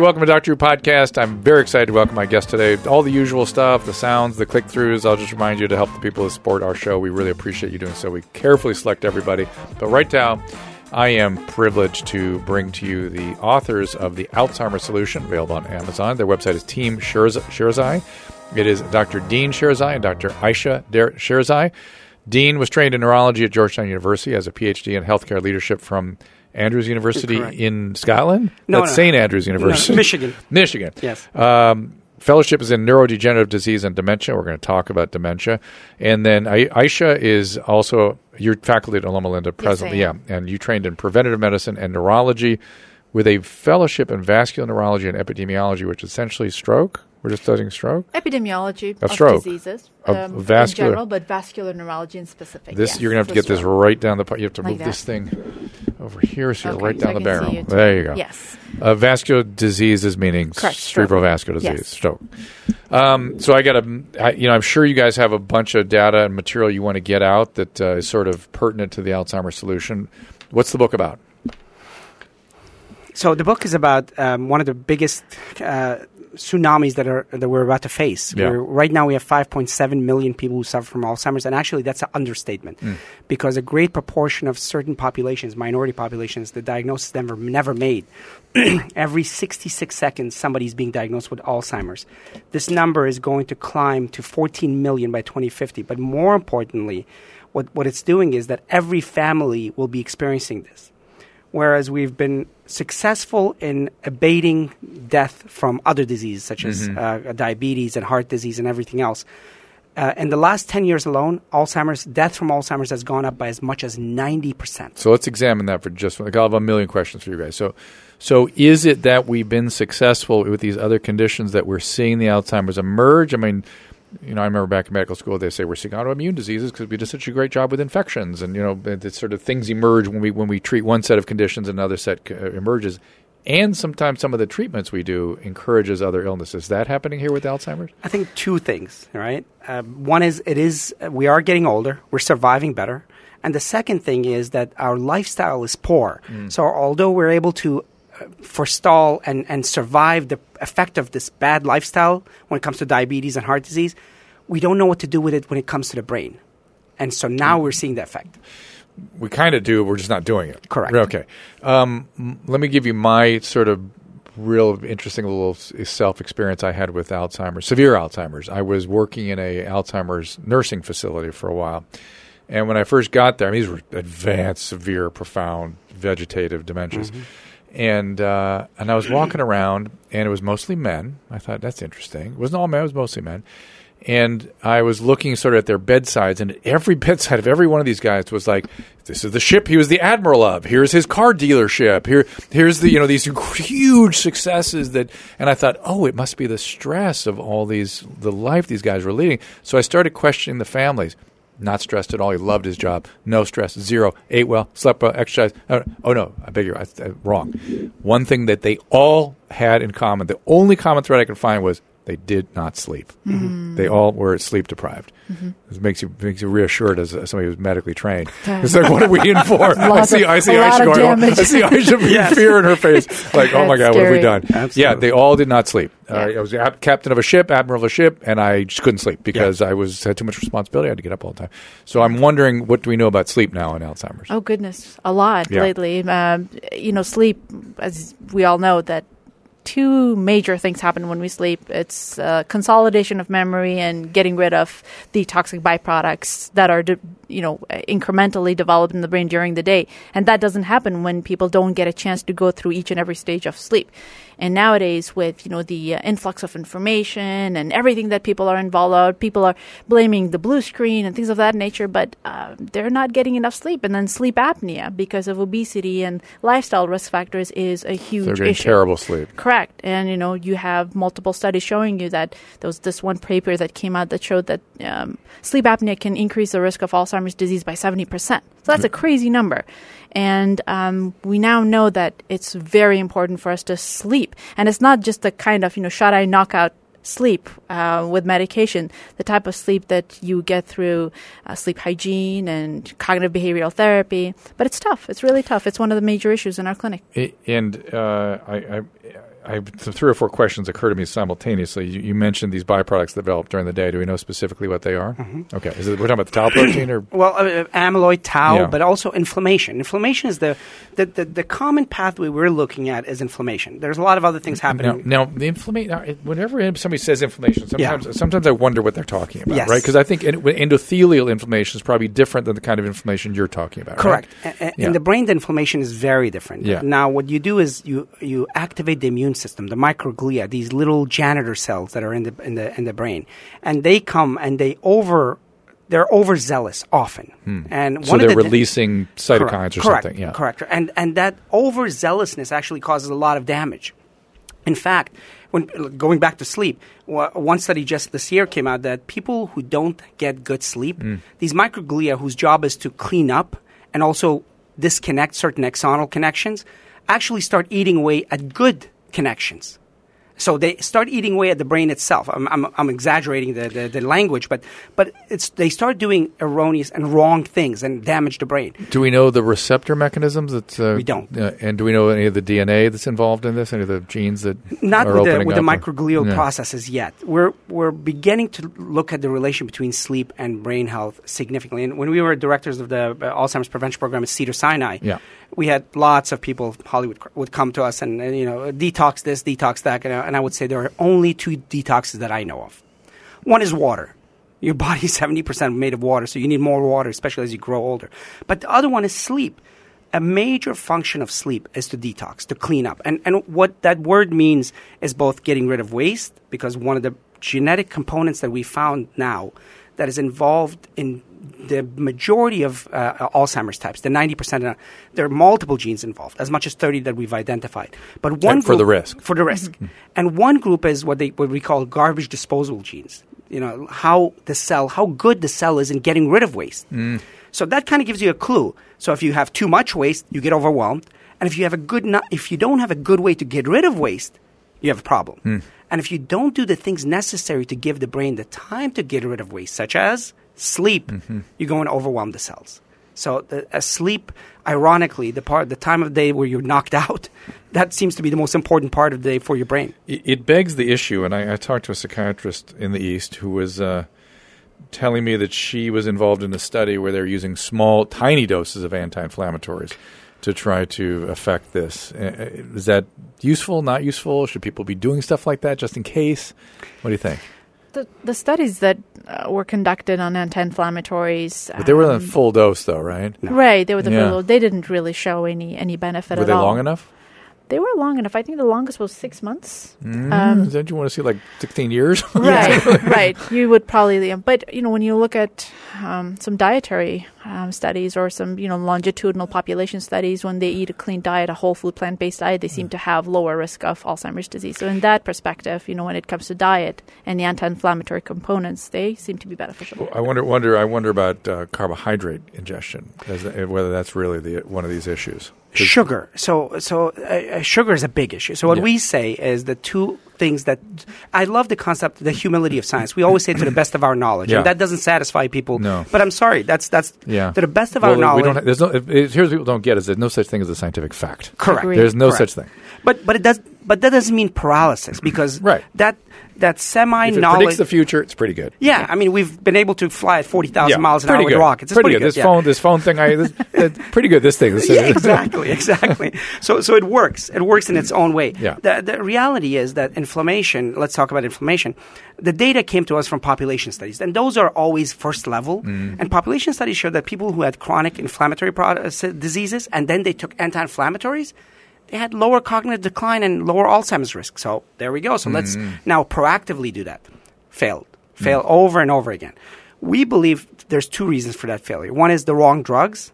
welcome to Doctor Drew Podcast. I'm very excited to welcome my guest today. All the usual stuff, the sounds, the click throughs. I'll just remind you to help the people who support our show. We really appreciate you doing so. We carefully select everybody. But right now, I am privileged to bring to you the authors of the Alzheimer's Solution, available on Amazon. Their website is Team Sherzai. It is Dr. Dean Sherzai and Dr. Ayesha Sherzai. Dean was trained in neurology at Georgetown University, has a PhD in healthcare leadership from Andrews University in Scotland. No, That's no. St. Andrews University, No, Michigan. Michigan. Yes. Um, fellowship is in neurodegenerative disease and dementia. We're going to talk about dementia, and then I- Ayesha is also your faculty at Loma Linda presently. I yeah, and you trained in preventative medicine and neurology with a fellowship in vascular neurology and epidemiology, which is essentially stroke. We're just studying stroke. Epidemiology Of of, stroke. diseases Of um, vascular- in general, but vascular neurology in specific. This yes, you're gonna have to for get this right down the. part. You have to Like move this thing over here, so you're Okay, right so down I the barrel. you. There you go. Yes. Uh, vascular diseases meaning Correct, stroke. cerebrovascular disease, Yes. stroke. Um, so I got a, I, you know, I'm sure you guys have a bunch of data and material you want to get out that uh, is sort of pertinent to the Alzheimer's solution. What's the book about? So the book is about um, one of the biggest uh, tsunamis that are that we're about to face. Yeah. Right now, we have 5.7 million people who suffer from Alzheimer's, and actually, that's an understatement hmm. because a great proportion of certain populations, minority populations, the diagnosis never never made. Every 66 seconds, somebody's being diagnosed with Alzheimer's. This number is going to climb to 14 million by 2050. But more importantly, what, what it's doing is that every family will be experiencing this whereas we've been successful in abating death from other diseases such as uh, diabetes and heart disease and everything else. Uh, in the last 10 years alone, Alzheimer's death from Alzheimer's has gone up by as much as 90%. So let's examine that for just. I'll have a million questions for you guys. So, so is it that we've been successful with these other conditions that we're seeing the Alzheimer's emerge? I mean, you know, I remember back in medical school they say we're seeing autoimmune diseases because we did such a great job with infections, and you know, the sort of things emerge when we when we treat one set of conditions, another set uh, emerges. And sometimes some of the treatments we do encourages other illnesses. Is that happening here with Alzheimer's? I think two things, right? Um, one is it is uh, we are getting older, we're surviving better, and the second thing is that our lifestyle is poor. So although we're able to uh, forestall and, and survive the effect of this bad lifestyle when it comes to diabetes and heart disease, we don't know what to do with it when it comes to the brain. And so now we're seeing the effect. we kind of do. We're just not doing it. Correct. Okay. Um, let me give you my sort of real interesting little self experience I had with Alzheimer's, severe Alzheimer's. I was working in a Alzheimer's nursing facility for a while, and when I first got there, I mean, these were advanced, severe, profound vegetative dementias. And uh, and I was walking around, and it was mostly men. I thought that's interesting. It wasn't all men; it was mostly men. And I was looking sort of at their bedsides, and every bedside of every one of these guys was like, "This is the ship he was the admiral of. Here's his car dealership. Here, here's the you know these huge successes that." And I thought, "Oh, it must be the stress of all these the life these guys were leading." So I started questioning the families. Not stressed at all. He loved his job. No stress. Zero. Ate well. Slept well. Exercised. Uh, oh no, I beg your. I, I, wrong. One thing that they all had in common, the only common thread I could find was they did not sleep. They all were sleep deprived. This makes you makes you reassured as uh, somebody who's medically trained. It's like, what are we in for? I see, of- I see a lot Ayesha of going. damage. I see Ayesha with fear in her face. Like, oh my That's god, what have we done? Absolutely. Yeah, they all did not sleep. Uh, I was a- captain of a ship, admiral of a ship, and I just couldn't sleep because I was had too much responsibility. I had to get up all the time. So I'm wondering, what do we know about sleep now in Alzheimer's? Oh goodness, a lot Yeah. lately. Um, you know, sleep, as we all know, that two major things happen when we sleep. It's uh, consolidation of memory and getting rid of the toxic byproducts that are, de- you know, incrementally developed in the brain during the day. And that doesn't happen when people don't get a chance to go through each and every stage of sleep. And nowadays, with you know the uh, influx of information and everything that people are involved people are blaming the blue screen and things of that nature. But uh, they're not getting enough sleep, and then sleep apnea because of obesity and lifestyle risk factors is a huge They're getting issue. terrible sleep. Correct. And, you know, you have multiple studies showing you that there was this one paper that came out that showed that um, sleep apnea can increase the risk of Alzheimer's disease by 70%. So that's a crazy number. And um, we now know that it's very important for us to sleep. And it's not just the kind of, you know, shut eye knockout sleep uh, with medication, the type of sleep that you get through uh, sleep hygiene and cognitive behavioral therapy. But it's tough. It's really tough. It's one of the major issues in our clinic. I- and uh, I, I, I some three or four questions occur to me simultaneously. You, you mentioned these byproducts developed during the day. Do we know specifically what they are? Mm-hmm. Okay, is it, we're talking about the tau protein or Well, uh, amyloid, tau, Yeah. but also inflammation. Inflammation is the, the, the, the common pathway we're looking at is inflammation. There's a lot of other things happening. now the inflammation. Whenever somebody says inflammation, sometimes Yeah. sometimes I wonder what they're talking about, Yes. right? Because I think endothelial inflammation is probably different than the kind of inflammation you're talking about. right? Correct. A- a- Yeah. In the brain, the inflammation is very different. Yeah. Now, what you do is you, you activate the immune system, the microglia, these little janitor cells that are in the, in the, in the brain. And they come and they over, they're overzealous often. And Hmm. So they're of the releasing cytokines correct, or correct, something. Yeah. Correct. And, and that overzealousness actually causes a lot of damage. In fact, when going back to sleep, one study just this year came out that people who don't get good sleep, Mm. these microglia whose job is to clean up and also disconnect certain axonal connections, actually start eating away at good connections. So they start eating away at the brain itself. I'm, I'm, I'm exaggerating the, the, the language, but, but it's, they start doing erroneous and wrong things and damage the brain. Do we know the receptor mechanisms that uh, We don't. Uh, and do we know any of the DNA that's involved in this? Any of the genes that not are with the, with the microglial Yeah. processes yet. We're we're beginning to look at the relation between sleep and brain health significantly. And when we were directors of the uh, Alzheimer's prevention program at Cedars-Sinai, Yeah. We had lots of people. Hollywood would come to us and, and you know detox this, detox that, and, I- and I would say there are only two detoxes that I know of. One is water. Your body is seventy percent made of water, so you need more water, especially as you grow older. But the other one is sleep a major function of sleep is to detox, to clean up. And, and what that word means is both getting rid of waste, because one of the genetic components that we found now that is involved in the majority of uh, Alzheimer's types, the 90%, uh, there are multiple genes involved, as much as 30 that we've identified. But one for the group- risk. For the risk. And one group is what, they, what we call garbage disposal genes. You know, how the cell, how good the cell is in getting rid of waste. So that kind of gives you a clue. So if you have too much waste, you get overwhelmed. And if you have a good, if you don't have a good way to get rid of waste, you have a problem. And if you don't do the things necessary to give the brain the time to get rid of waste, such as sleep, you're going to overwhelm the cells. So the, uh, sleep, ironically, the part, the time of day where you're knocked out, that seems to be the most important part of the day for your brain. It, it begs the issue, and I, I talked to a psychiatrist in the East who was uh, telling me that she was involved in a study where they're using small, tiny doses of anti-inflammatories to try to affect this. Uh, Is that useful? Not useful? Should people be doing stuff like that just in case? What do you think? The, the studies that uh, were conducted on anti-inflammatories, But they were in um, full dose, though, right? right. They were the Yeah. full- They didn't really show any any benefit Were at all. Were they all. long enough? They were long enough. I think the longest was six months. Mm, Um, don't you want to see like 16 years? right, right. You would probably, but you know, when you look at um, some dietary um, studies or some you know longitudinal population studies, when they eat a clean diet, a whole food plant based diet, they seem to have lower risk of Alzheimer's disease. So in that perspective, you know, when it comes to diet and the anti-inflammatory components, they seem to be beneficial. I wonder, wonder, I wonder about uh, carbohydrate ingestion, as the, whether that's really the one of these issues. 'Cause- Sugar. So, so uh, uh, sugar is a big issue. So, what Yeah. we say is the two things that I love the concept, the humility of science. We always say to the best of our knowledge, Yeah. and that doesn't satisfy people. No. But I'm sorry, that's that's Yeah. to the best of well, our knowledge. we don't. There's no. It, it- here's what people don't get is there's no such thing as a scientific fact. correct. Agreed. There's no Correct. such thing. But but it does. But that doesn't mean paralysis because Right. that that semi knowledge. predicts the future, it's pretty good. yeah, I mean we've been able to fly at forty thousand miles an hour pretty with good. rockets. It's pretty, pretty, good. This yeah. phone, this phone thing, I this, it's pretty good. This thing, This- yeah, exactly, exactly. So, so it works. It works in its own way. Yeah. The, the reality is that inflammation. Let's talk about inflammation. The data came to us from population studies, and those are always first level. Mm. And population studies showed that people who had chronic inflammatory uh, diseases, and then they took anti-inflammatories, they had lower cognitive decline and lower Alzheimer's risk. So there we go. So let's Mm. now proactively do that. Failed. Failed over and over again. We believe there's two reasons for that failure. One is the wrong drugs.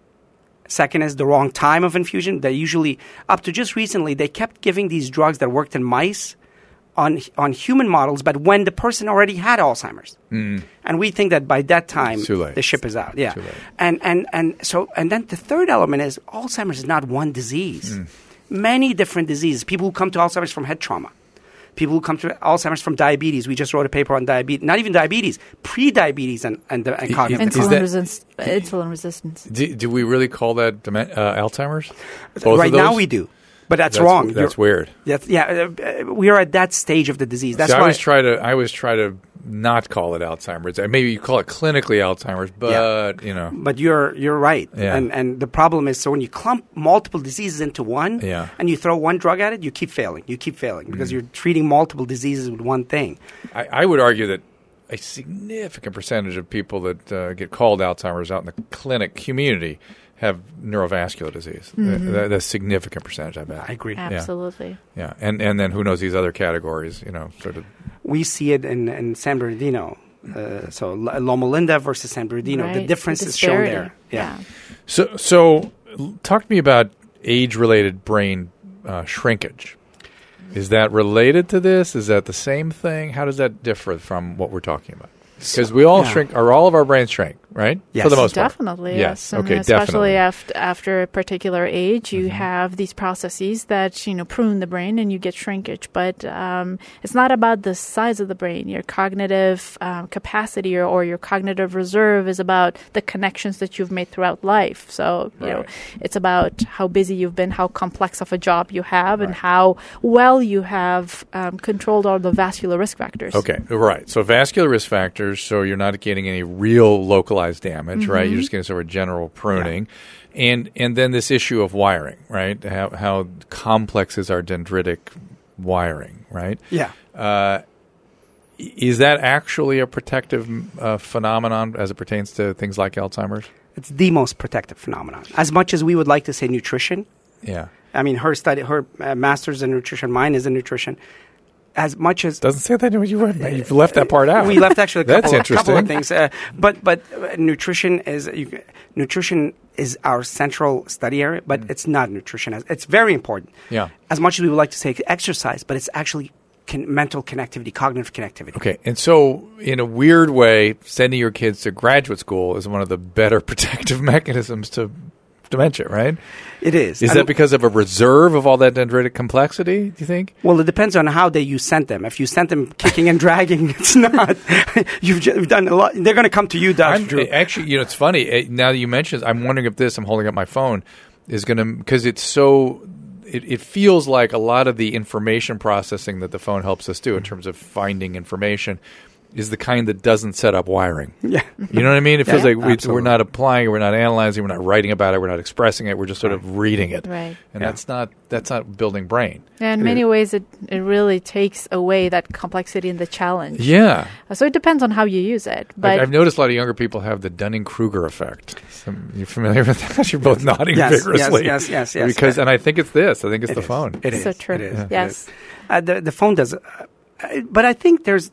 Second is the wrong time of infusion. They usually, up to just recently, they kept giving these drugs that worked in mice on on human models, but when the person already had Alzheimer's, and we think that by that time too late. the ship is out. Yeah, and and and so and then the third element is Alzheimer's is not one disease. Mm. Many different diseases. People who come to Alzheimer's from head trauma. People who come to Alzheimer's from diabetes. We just wrote a paper on diabetes. Not even diabetes, pre-diabetes and, and, and cognitive Is Insulin, that- resist- insulin resistance. Do, do we really call that uh, Alzheimer's? Both right now we do. But that's, wrong. That's You're- weird. That's, yeah, uh, uh, we are at that stage of the disease. That's See, I why always try to. I always try to not call it Alzheimer's. Uh, Maybe you call it clinically Alzheimer's, but you know, But you're you're right, Yeah. and and the problem is so when you clump multiple diseases into one, Yeah. and you throw one drug at it, you keep failing, you keep failing Mm. because you're treating multiple diseases with one thing. I, I would argue that a significant percentage of people that uh, get called Alzheimer's out in the clinic community have neurovascular disease. Mm-hmm. That- that's a significant percentage, I bet. I agree. Absolutely. Yeah, and and then who knows these other categories? You know, sort of. We see it in in San Bernardino. Uh, so L- Loma Linda versus San Bernardino, the Right. difference is shown there. Yeah. So so, talk to me about age-related brain uh, shrinkage. Is that related to this? Is that the same thing? How does that differ from what we're talking about? Because we all yeah. shrink, or all of our brains shrink, right? For Yes. the most part. Definitely, Yes. yes. And Okay, especially definitely. after after a particular age, you Mm-hmm. have these processes that you know prune the brain, and you get shrinkage. But um, it's not about the size of the brain. Your cognitive um, capacity or, or your cognitive reserve is about the connections that you've made throughout life. So you know, it's about how busy you've been, how complex of a job you have, and how well you have um, controlled all the vascular risk factors. Okay, right. So vascular risk factors. So you're not getting any real localized damage, right? You're just getting sort of general pruning, and and then this issue of wiring, right? How how complex is our dendritic wiring, right? Yeah. Uh, is that actually a protective uh, phenomenon as it pertains to things like Alzheimer's? It's the most protective phenomenon. As much as we would like to say nutrition, Yeah, I mean, her study, her uh, master's in nutrition, mine is in nutrition. As much as doesn't say that. You you've left that part out. we left actually a That's couple, a couple of interesting. things, uh, but but uh, nutrition is you, nutrition is our central study area, but it's not nutrition. It's very important. Mm. Yeah. As much as we would like to say exercise, but it's actually con- mental connectivity, cognitive connectivity. Okay, and so in a weird way, sending your kids to graduate school is one of the better protective mechanisms to dementia, right? It is. Is I that mean- because of a reserve of all that dendritic complexity? Do you think? Well, it depends on how they you sent them. If you sent them kicking and dragging, it's not. you've, ju- you've done a lot. They're going to come to you, Doctor I'm, Drew. actually, you know, it's funny. eh, Now that you mentioned, it, I'm wondering if this. I'm holding up my phone. Is going to because it's so. It, it feels like a lot of the information processing that the phone helps us do in terms of finding information is the kind that doesn't set up wiring. yeah. You know what I mean? It feels Yeah, like we, we're not applying it, we're not analyzing, we're not writing about it, we're not expressing it. We're just sort of reading it, Right. and Yeah. that's not that's not building brain. Yeah, in many ways, it, it really takes away that complexity and the challenge. Yeah, Uh, So it depends on how you use it. I, But I've noticed a lot of younger people have the Dunning Kruger effect. Some, you familiar with that? You're both nodding Yes, yes, vigorously. yes, yes, yes. Because, and I think it's this. I think it's It the is. phone. It is. So true. It is. Yeah. Yes. is. Uh, the the phone does. Uh, but I think there's,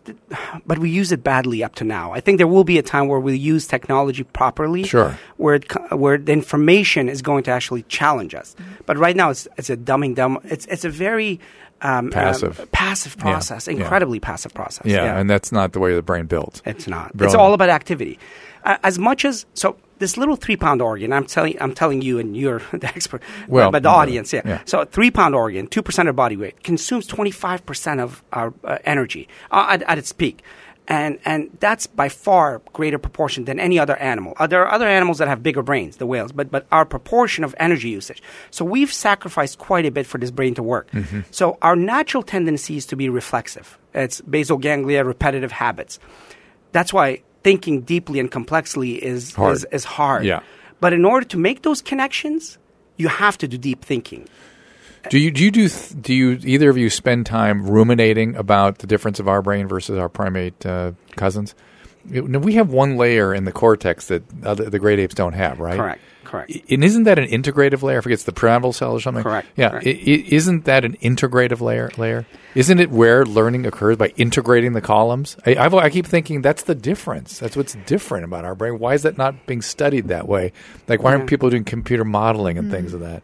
but we use it badly up to now. I think there will be a time where we'll use technology properly, Sure. where it, where the information is going to actually challenge us. But right now, it's it's a dumbing down. It's it's a very um, Passive. um, passive process, Yeah. incredibly passive process. yeah, and that's not the way the brain builds. It's not. It's all about activity. Uh, as much as so, this little three pound organ. I'm telling. I'm telling you, and you're the expert. Well, but the yeah, audience, yeah. yeah. So, a three pound organ, two percent of body weight, consumes twenty five percent of our uh, energy uh, at, at its peak. And, and that's by far greater proportion than any other animal. Uh, there are other animals that have bigger brains, the whales, but, but our proportion of energy usage. So we've sacrificed quite a bit for this brain to work. Mm-hmm. So our natural tendency is to be reflexive. It's basal ganglia, repetitive habits. That's why thinking deeply and complexly is Hard. is, is hard. Yeah. But in order to make those connections, you have to do deep thinking. Do you do you do th- do you either of you spend time ruminating about the difference of our brain versus our primate uh, cousins? Know, we have one layer in the cortex that other, the great apes don't have, right? Correct. Correct. And isn't that an integrative layer? I forget it's the pyramidal cell or something. Correct, Yeah. correct. I- I- isn't that an integrative layer? Layer? Isn't it where learning occurs by integrating the columns? I, I keep thinking that's the difference. That's what's different about our brain. Why is that not being studied that way? Like, why aren't people doing computer modeling and things hmm. of that?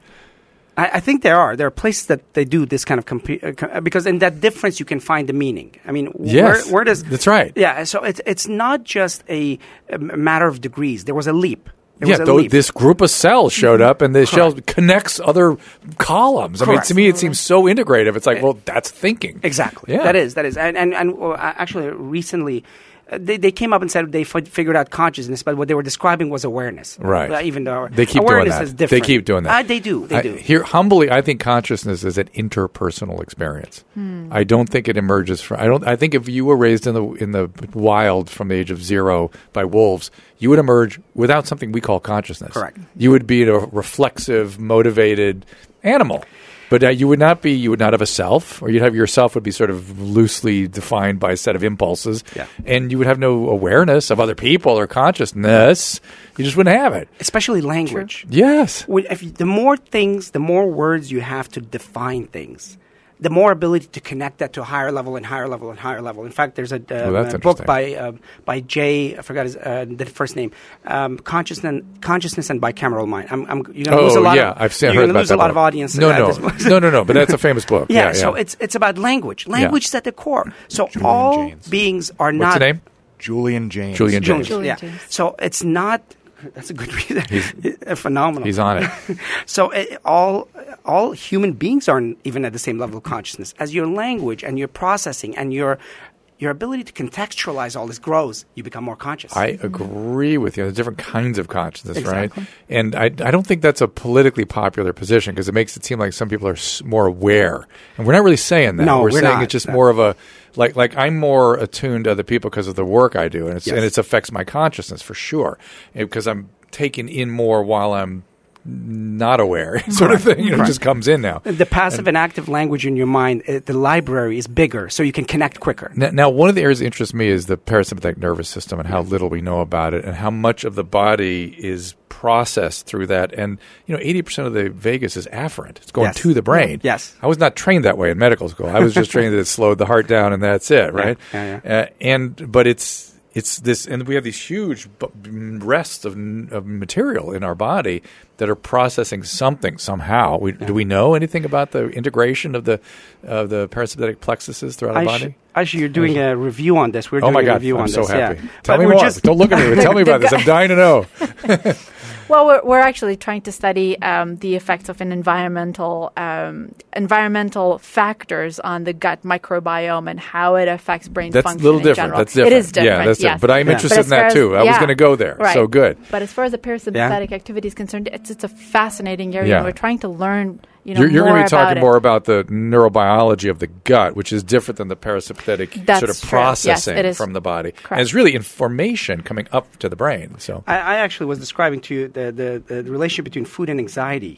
I, I think there are there are places that they do this kind of compu- uh, because in that difference you can find the meaning. I mean, Yes, where, where does that's right. Yeah, so it's it's not just a, a matter of degrees. There was a leap. There yeah, though leap. this group of cells showed up, and the shells connects other columns. I mean, to me, it seems so integrative. It's like, well, that's thinking. Exactly. Yeah. That is that is and and, and uh, actually recently. They, they came up and said they f- figured out consciousness, but what they were describing was awareness. Right. Uh, even though They keep doing awareness that. is different. They keep doing that. Uh, they do. They I, do. Here, humbly, I think consciousness is an interpersonal experience. I don't think it emerges from. I don't. I think if you were raised in the in the wild from the age of zero by wolves, you would emerge without something we call consciousness. Correct. You would be a reflexive, motivated animal. But uh, you would not be. You would not have a self, or you'd have yourself would be sort of loosely defined by a set of impulses, Yeah. and you would have no awareness of other people or consciousness. You just wouldn't have it. Especially language. Yes. when, if you, the more things, the more words you have to define things, the more ability to connect that to a higher level and higher level and higher level. In fact, there's a, uh, Oh, a book by uh, by Jay. I forgot his uh, the first name. Um, consciousness, consciousness, and bicameral mind. I'm, I'm, you're going to lose a Oh lot. yeah, of, I've seen, you're heard gonna about lose that a lot book. of audience. No, no, no, no, no. But that's a famous book. Yeah, yeah, so yeah. it's it's about language. Language is at the core. So Julian all Jaynes. beings are What's not the name? Julian James. Julian Jones. James. Julian yeah. So it's not. That's a good reason. He's, phenomenal. He's on it. So uh, all all human beings aren't even at the same level of consciousness as your language and your processing and your your ability to contextualize all this grows. You become more conscious. I agree with you. There's different kinds of consciousness, Exactly. right? And I, I don't think that's a politically popular position because it makes it seem like some people are more aware, and we're not really saying that. No, we're, we're saying not. it's just more of a like like I'm more attuned to other people because of the work I do, and it's Yes. and it affects my consciousness for sure eh, because I'm taking in more while I'm not aware, sort of thing. You know, it just comes in now. the passive and, active language in your mind, uh, the library is bigger, so you can connect quicker. Now, now, one of the areas that interests me is the parasympathetic nervous system and how little we know about it, and how much of the body is processed through that. And you know, eighty percent of the vagus is afferent; it's going Yes. to the brain. Yes. I was not trained that way in medical school. I was just trained that it slowed the heart down, and that's it, right? yeah, Uh, and but it's it's this, and we have these huge rests of, of material in our body that are processing something somehow. We, Do we know anything about the integration of the of the parasympathetic plexuses throughout our body? Actually, you're doing a review on this. We're Oh doing my a God! review I'm on so this. happy. Yeah. Tell But me more. just- Don't look at me. Tell me about this. I'm dying to know. Well, we're, we're actually trying to study um, the effects of an environmental um, environmental factors on the gut microbiome and how it affects brain That's a function. little in different. general. That's different. It is different. Yeah, that's yes. different. But I'm Yeah. interested But in that as- too. I was going to go there. Right. So good. But as far as the parasympathetic activity is concerned, it's it's a fascinating area. Yeah. and We're trying to learn. You know, You're, you're going to be about talking it. more about the neurobiology of the gut, which is different than the parasympathetic That's sort of true. Yes, processing it is. from the body. And it's really information coming up to the brain. So I, I actually was describing to you the, the, the relationship between food and anxiety.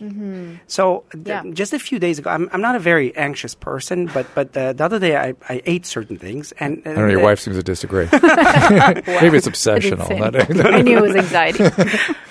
So th- Yeah. just a few days ago, I'm, I'm not a very anxious person, but but uh, the other day I, I ate certain things, and, I don't know. Your uh, wife seems to disagree. Maybe it's I obsessional. didn't say Not- anything. I knew it was anxiety.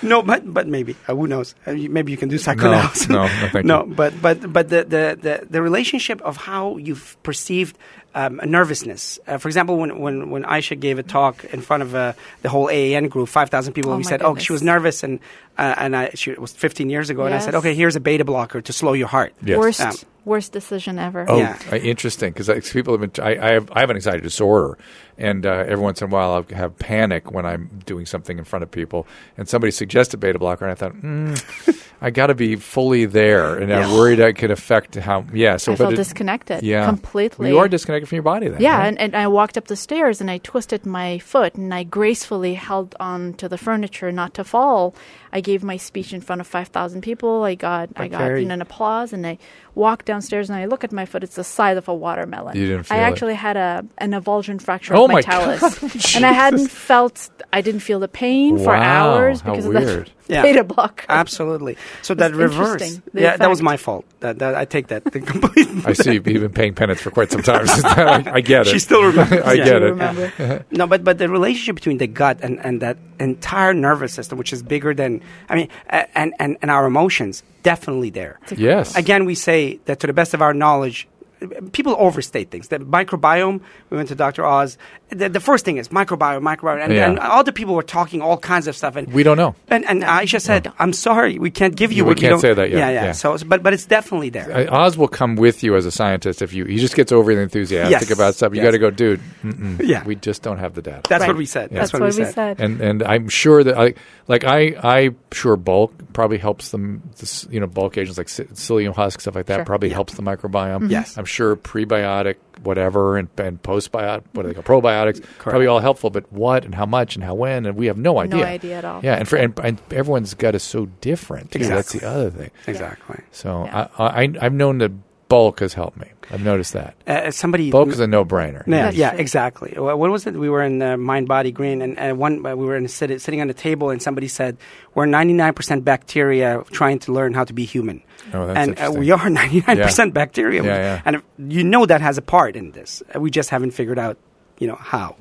No, but but maybe uh, who knows? Uh, maybe you can do psychoanalysis. no, no, thank no, you. But but but the, the, the, the relationship of how you've perceived um, nervousness. Uh, for example, when, when when Ayesha gave a talk in front of uh, the whole AAN group, five thousand people, Oh we said, "Oh, she was nervous," and uh, and I, she, it was 15 years ago, and I said, "Okay, here's a beta blocker to slow your heart." Yes. Worst Um, worst decision ever. Oh, Yeah. uh, interesting. Because people have been. I, I have. I have an anxiety disorder, and uh, every once in a while I have panic when I'm doing something in front of people. And somebody suggested beta blocker, and I thought, mm, I got to be fully there, and I'm worried I could affect how. Yeah. So I but felt it- disconnected. Yeah. completely. You are disconnected from your body. Then. Yeah, right? and, and I walked up the stairs and I twisted my foot and I gracefully held on to the furniture not to fall. I gave my speech in front of five thousand people. I got I But got very- an applause and I walked downstairs and I look at my foot. It's the size of a watermelon. You didn't feel I it. actually had a an avulsion fracture Oh of my, my talus, and I hadn't felt. I didn't feel the pain for Wow, hours how because of weird. that Yeah. beta blocker. Absolutely. So that It's reverse. interesting, the Yeah, that was my fault. That, that I take that the complete. I see you've been paying penance for quite some time. I, I get it. She still remembers. I Yeah. get Do it. remember? No, but but the relationship between the gut and, and that entire nervous system, which is bigger than I mean, and, and and our emotions, definitely there. Yes. Again, we say that to the best of our knowledge, people overstate things. The microbiome. We went to Dr. Oz. The, the first thing is microbiome, microbiome, and, Yeah. and all the people were talking all kinds of stuff. And We don't know. and, and Ayesha said, oh. "I'm sorry, we can't give you We what can't don't- say that yet. Yeah, yeah. Yeah. So, but but it's definitely there. Oz will come with you as a scientist if you. He just gets overly enthusiastic Yes. about stuff. You Yes. got to go, dude. Yeah. we just don't have the data. That's Right. what we said. That's, what, what we we said. and and I'm sure that I like I I sure bulk probably helps them. This, you know, bulk agents like psyllium husk stuff like that Sure. probably Yeah. helps the microbiome. Yes. I'm sure prebiotic whatever and, and postbiotic, what do they call probiotics, probably all helpful. But what and how much and how when, and we have no idea. No idea at all. Yeah, and for and, and everyone's gut is so different. too. That's the other thing. Exactly. So Yeah. I, I I've known that bulk has helped me. I've noticed that Uh, somebody bulk is a no brainer. Yeah, That's yeah, exactly. Wha- What was it? We were in uh, Mind Body Green, and, and one uh, we were in a sit- sitting on a table, and somebody said, "We're ninety nine percent bacteria trying to learn how to be human." Oh, that's and uh, interesting. we are ninety nine percent bacteria, Yeah, yeah. and if- you know that has a part in this. Uh, We just haven't figured out, you know, how.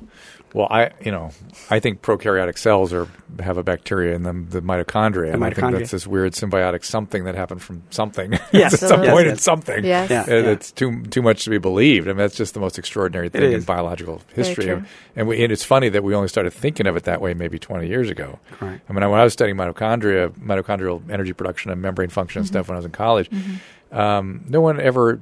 Well, I you know I think prokaryotic cells are have a bacteria in them, the mitochondria. and I think that's this weird symbiotic something that happened from something. Yes, at some yes, point yes. in something. Yes. Yeah. And it's too too much to be believed. I mean, that's just the most extraordinary thing in biological history. true. And, we, and it's funny that we only started thinking of it that way maybe 20 years ago. Right. I mean, when I was studying mitochondria, mitochondrial energy production and membrane function and stuff when I was in college, um, no one ever.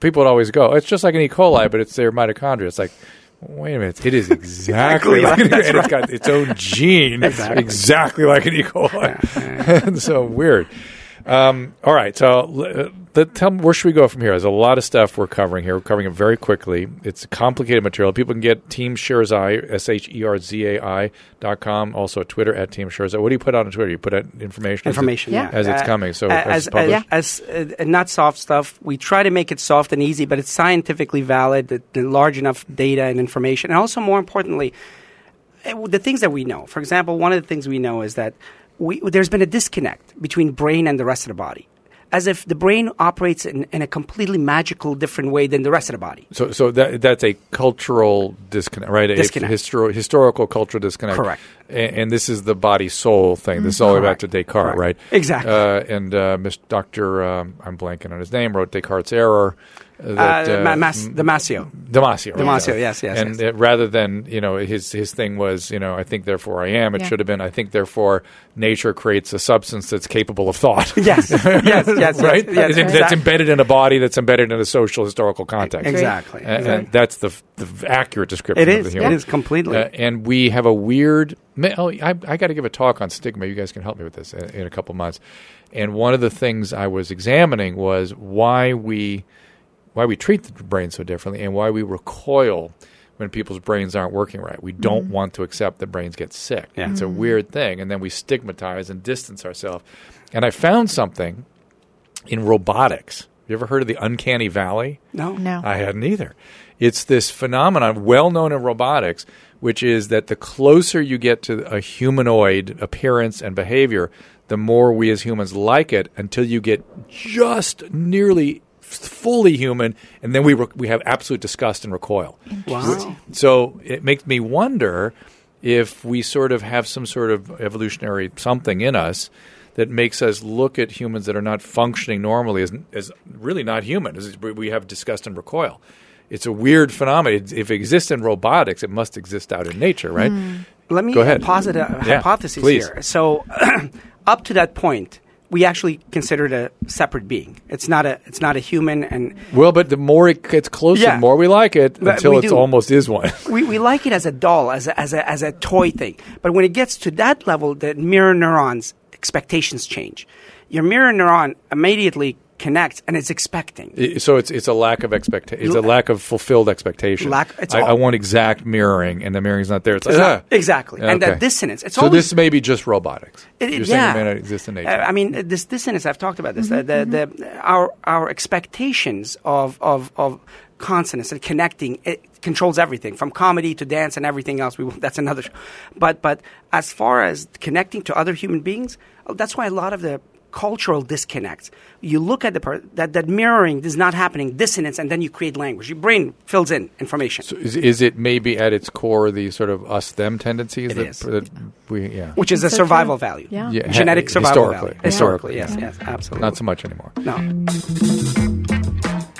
People would always go, "It's just like an E. coli, but it's their mitochondria." It's like. Wait a minute! It is exactly Exactly like, like- and it's got its own gene, Exactly. exactly like an E. coli. and so weird. Um, all right, so uh, let, tell me, where should we go from here? There's a lot of stuff we're covering here. We're covering it very quickly. It's complicated material. People can get Team Sherzai, S H E R Z A I dot com. Also at Twitter at Team Sherzai. What do you put out on Twitter? You put out information. Information, Yeah. yeah, As it's Uh, coming, so uh, as as as, as uh, not soft stuff, we try to make it soft and easy, but it's scientifically valid, the, the large enough data and information, and also more importantly, uh, the things that we know. For example, one of the things we know is that we, there's been a disconnect between brain and the rest of the body, as if the brain operates in, in a completely magical, different way than the rest of the body. So, so that that's a cultural disconnect, right? A Disconnect. histor- historical cultural disconnect. Correct. And, and this is the body soul thing. This is all the way to Descartes, Correct. right? Exactly. Uh, and uh. Doctor, um, I'm blanking on his name, wrote Descartes' error. Uh, That, Uh, Ma- Mas- Damasio. Damasio. right. Damasio, yes, yes, And yes. it- rather than you know his his thing was you know I think therefore I am. It Yeah. should have been I think therefore nature creates a substance that's capable of thought. Yes, yes, yes, yes, right. yes, That's- that's exactly. embedded in a body that's embedded in a social historical context. Exactly. And, exactly. and that's the, the accurate description It is. Of the human. is completely. Uh, and we have a weird. Oh, I, I got to give a talk on stigma. You guys can help me with this in, in a couple months. And one of the things I was examining was why we why we treat the brain so differently and why we recoil when people's brains aren't working right. We don't mm-hmm. want to accept that brains get sick. Yeah. It's a mm-hmm. weird thing, and then we stigmatize and distance ourselves. And I found something in robotics. You ever heard of the uncanny valley? no, No. I hadn't either. It's this phenomenon well known in robotics, which is that the closer you get to a humanoid appearance and behavior, the more we as humans like it until you get just nearly fully human, and then we re- we have absolute disgust and recoil. Wow. So it makes me wonder if we sort of have some sort of evolutionary something in us that makes us look at humans that are not functioning normally as, as really not human. As we have disgust and recoil. It's a weird phenomenon. If it exists in robotics, it must exist out in nature, right? Hmm. Let me Go ahead. posit a Yeah, hypothesis please. here. So, up to that point, we actually consider it a separate being. It's not a. It's not a human, and Well, but the more it gets closer, Yeah. the more we like it until it almost is one. we, we like it as a doll, as a, as a as a toy thing. But when it gets to that level, the mirror neurons expectations change. Your mirror neuron immediately connects and it's expecting. I- So it's it's a lack of expectation. It's a lack of fulfilled expectation. Lack- it's I, all- I want exact mirroring, and the mirroring's not there. It's like ah. exactly. And that Okay. dissonance. It's so always- this may be just robotics. It- You're it- saying yeah. it may not exist in nature. Uh, I mean, this dissonance. I've talked about this. Uh, the, the, our our expectations of of of consonance and connecting it controls everything from comedy to dance and everything else. We will, that's another. Show. But but as far as connecting to other human beings, oh, that's why a lot of the cultural disconnects. You look at the per- that that mirroring is not happening. Dissonance, and then you create language. Your brain fills in information. So is, is it maybe at its core the sort of us them tendencies It that, is. that we yeah which is a So true. survival value. Yeah. Yeah, Genetic survival historically. value. Yeah. Historically, yes, Yeah. yes, absolutely. not so much anymore. No.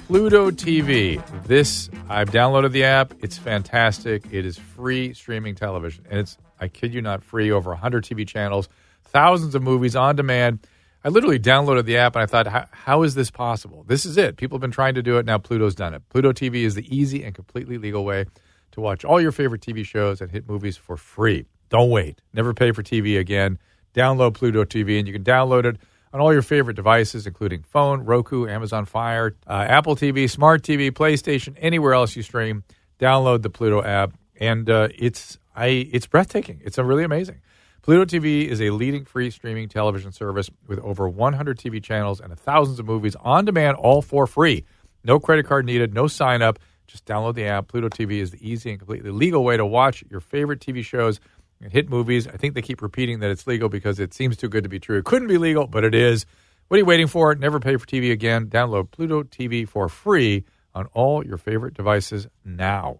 Pluto TV. This I've downloaded the app. It's fantastic. It is free streaming television, and it's I kid you not free. Over 100 TV channels, thousands of movies on demand. I literally downloaded the app and I thought, how, is this possible? This is it. People have been trying to do it. Now Pluto's done it. Pluto TV is the easy and completely legal way to watch all your favorite TV shows and hit movies for free. Don't wait. Never pay for TV again. Download Pluto TV, and you can download it on all your favorite devices, including phone, Roku, Amazon Fire, uh, Apple TV, Smart TV, PlayStation, anywhere else you stream. Download the Pluto app, and uh, it's I it's breathtaking. It's really amazing. Pluto TV is a leading free streaming television service with over 100 TV channels and thousands of movies on demand, all for free. No credit card needed, no sign up. Just download the app. Pluto TV is the easy and completely legal way to watch your favorite TV shows and hit movies. I think they keep repeating that it's legal because it seems too good to be true. It couldn't be legal, but it is. What are you waiting for? Never pay for TV again. Download Pluto TV for free on all your favorite devices now.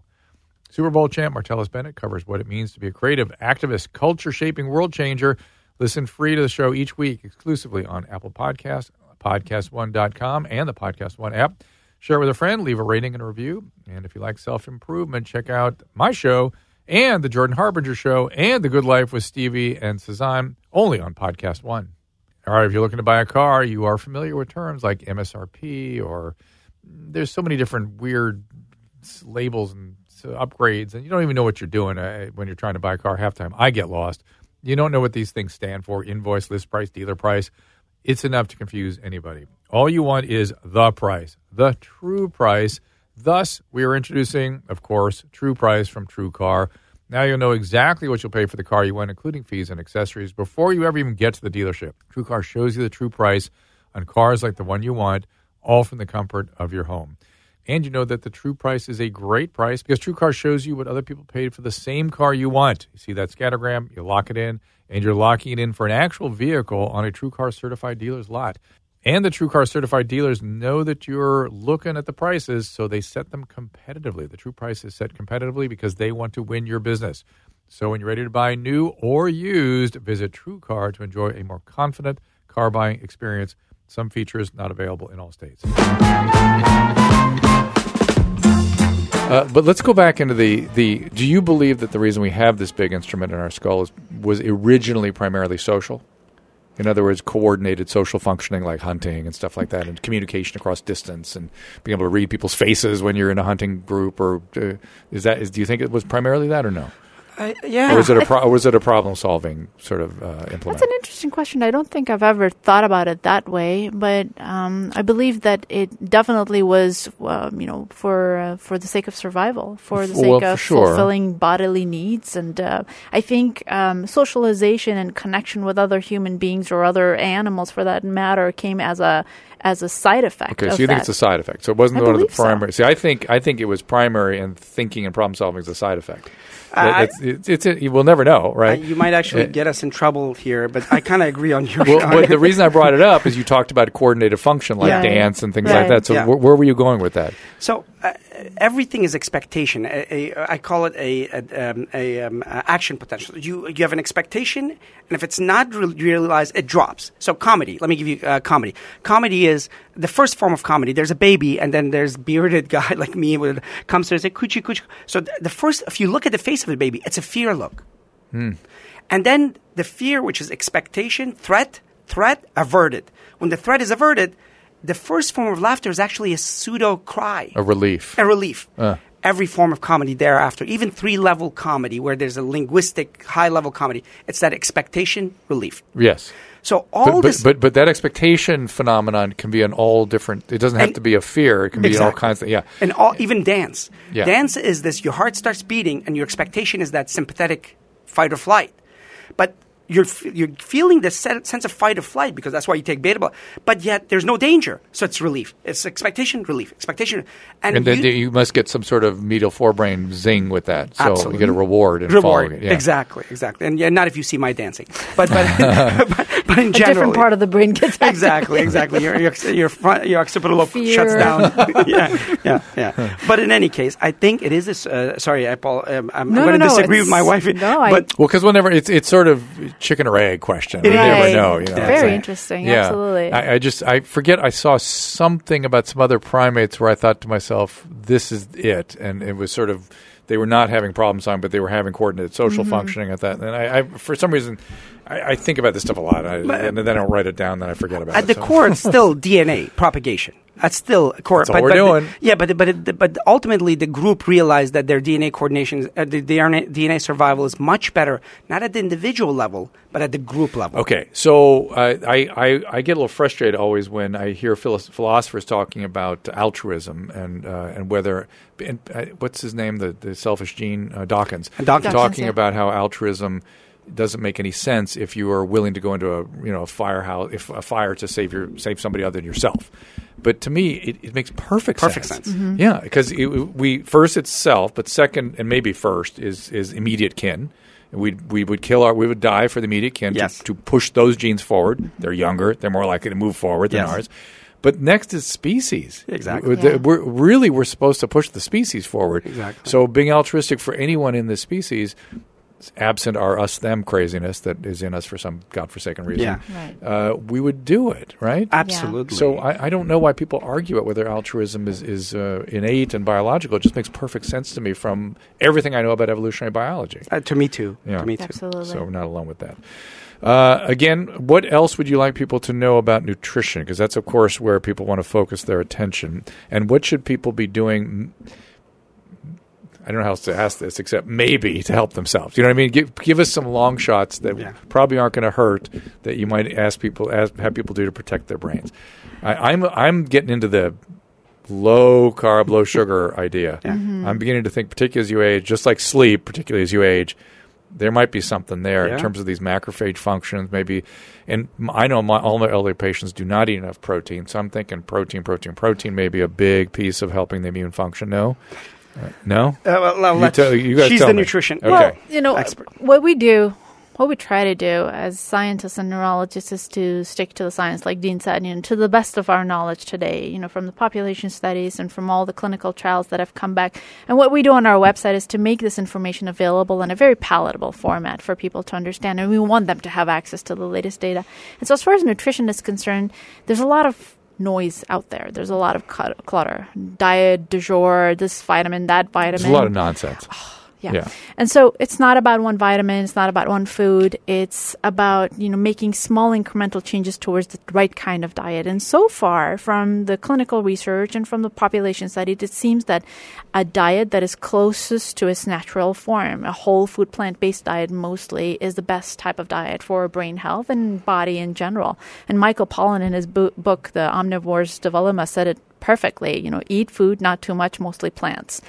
Super Bowl champ Martellus Bennett covers what it means to be a creative, activist, culture shaping world changer. Listen free to the show each week exclusively on Apple Podcasts, podcast1.com, and the Podcast One app. Share it with a friend, leave a rating and a review. And if you like self improvement, check out my show and the Jordan Harbinger Show and The Good Life with Stevie and Cezanne only on Podcast One. All right, if you're looking to buy a car, you are familiar with terms like MSRP or mm, there's so many different weird labels and upgrades, and you don't even know what you're doing uh, when you're trying to buy a car half time. I get lost. You don't know what these things stand for invoice, list price, dealer price. It's enough to confuse anybody. All you want is the price, the true price. Thus, we are introducing, of course, True Price from True Car. Now you'll know exactly what you'll pay for the car you want, including fees and accessories, before you ever even get to the dealership. True Car shows you the true price on cars like the one you want, all from the comfort of your home. And you know that the true price is a great price because True Car shows you what other people paid for the same car you want. You see that scattergram, you lock it in, and you're locking it in for an actual vehicle on a True Car certified dealer's lot. And the True Car certified dealers know that you're looking at the prices, so they set them competitively. The true price is set competitively because they want to win your business. So when you're ready to buy new or used, visit True Car to enjoy a more confident car buying experience. Some features not available in all states. Uh, but let's go back into the, the. Do you believe that the reason we have this big instrument in our skull is, was originally primarily social? In other words, coordinated social functioning like hunting and stuff like that, and communication across distance, and being able to read people's faces when you're in a hunting group. Or uh, is that? Is, do you think it was primarily that, or no? Uh, yeah. Or was it a pro- or was it a problem solving sort of uh, implement? That's an interesting question. I don't think I've ever thought about it that way, but um, I believe that it definitely was, um, you know, for uh, for the sake of survival, for the sake Well, of sure. fulfilling bodily needs, and uh, I think um, socialization and connection with other human beings or other animals, for that matter, came as a as a side effect. Okay, of so you think that. it's a side effect. So it wasn't I one of the believe so. primary. See, I think I think it was primary, and thinking and problem solving is a side effect. I- it's, it's, it's, it, we'll never know, Uh, right? you might actually Uh, get us in trouble here, but I kind of agree on your. well, but the reason I brought it up is you talked about coordinated function like Yeah. dance and things Right. like that. So Yeah. where, where were you going with that? So uh, everything is expectation. A, a, I call it a, a, um, a um, action potential. You you have an expectation, and if it's not re- realized, it drops. So comedy. Let me give you uh, comedy. Comedy is the first form of comedy. There's a baby, and then there's bearded guy like me would comes to and say coochie coochie. So th- the first, if you look at the face of the baby, it's a fear look. And then the fear, which is expectation, threat, threat, averted. When the threat is averted, the first form of laughter is actually a pseudo cry, A relief. a relief. Uh. Every form of comedy thereafter, even three level comedy, where there's a linguistic high level comedy, it's that expectation, relief. Yes. So all But, but, this. but but that expectation phenomenon can be in all different. It doesn't have to be a fear. It can be in all kinds of yeah. and all, even dance. Yeah. Dance is this: your heart starts beating, and your expectation is that sympathetic fight or flight. But you're you're feeling this sen- sense of fight or flight because that's why you take beta block. But yet there's no danger, so it's relief. It's expectation, relief, expectation, and, And then you- you, must get some sort of medial forebrain zing with that. So Absolutely. you get a reward in reward. following it. Yeah. Exactly, exactly. And yeah, not if you see my dancing, but but but, but in a general, different part of the brain gets activated. exactly, exactly. Your your your, front, your occipital lobe Fear. shuts down. yeah, yeah, yeah. But in any case, I think it is this. Uh, sorry, I, Paul, um, I'm, No, I'm going to no, no, disagree with my wife. no, I- Well, because whenever it's it's sort of chicken or egg question. You never know. You know Very interesting. Yeah. Absolutely. I, I just I forget I saw something about some other primates where I thought to myself, this is it, and it was sort of they were not having problem solving, but they were having coordinated social Mm-hmm. functioning at that. And I, I for some reason. I, I think about this stuff a lot, I, and then I don't write it down. Then I forget about at it. the so. core, it's still DNA propagation. That's still core. That's all we're but doing. yeah, but but it, but ultimately the group realized that their DNA coordination, uh, the DNA, DNA survival is much better, not at the individual level, but at the group level. Okay, so uh, I, I I get a little frustrated always when I hear philosophers talking about altruism and uh, and whether and, uh, what's his name the the selfish gene uh, Dawkins, Dawkins. talking yeah. about how altruism doesn't make any sense if you are willing to go into a you know a firehouse if a fire to save your save somebody other than yourself. But to me, it, it makes perfect Perfect sense. sense. Mm-hmm. Yeah, because we first it's self, but second and maybe first is is immediate kin. We we would kill our we would die for the immediate kin to- Yes. to, push those genes forward. They're younger, they're more likely to move forward than Yes. ours. But next is species. Exactly. We're, Yeah. we're really we're supposed to push the species forward. Exactly. So being altruistic for anyone in this species, absent our us them craziness that is in us for some godforsaken reason, Yeah. Right. uh, we would do it, right? Absolutely. So I, I don't know why people argue it whether altruism is is uh, innate and biological. It just makes perfect sense to me from everything I know about evolutionary biology. uh, to me too. Yeah. To me too. Absolutely. So we're not alone with that. Uh, again, what else would you like people to know about nutrition? Because that's, of course, where people want to focus their attention. And what should people be doing? I don't know how else to ask this, except maybe to help themselves. You know what I mean? Give, give us some long shots that Yeah. probably aren't going to hurt that you might ask people, ask, have people do to protect their brains. I, I'm I'm getting into the low carb, low sugar idea. Yeah. Mm-hmm. I'm beginning to think, particularly as you age, just like sleep, particularly as you age, there might be something there in terms of these macrophage functions. Maybe, and I know my, all my elderly patients do not eat enough protein, so I'm thinking protein, protein, protein may be a big piece of helping the immune function. No, no. Uh, well, well, You let- tell- you guys she's tell the me. nutrition. Okay. Well, you know, Expert. what we do, what we try to do as scientists and neurologists is to stick to the science, like Dean said, you know, to the best of our knowledge today, you know, from the population studies and from all the clinical trials that have come back. And what we do on our website is to make this information available in a very palatable format for people to understand. And we want them to have access to the latest data. And so, as far as nutrition is concerned, there's a lot of noise out there. There's a lot of clutter. Diet, du jour, this vitamin, that vitamin. There's a lot of nonsense. Ah, Yeah. Yeah. And so it's not about one vitamin, it's not about one food. It's about, you know, making small incremental changes towards the right kind of diet. And so far from the clinical research and from the population studies, it seems that a diet that is closest to its natural form, a whole food plant-based diet mostly is the best type of diet for brain health and body in general. And Michael Pollan in his bo- book The Omnivore's Dilemma said it perfectly. You know, eat food, not too much, mostly plants.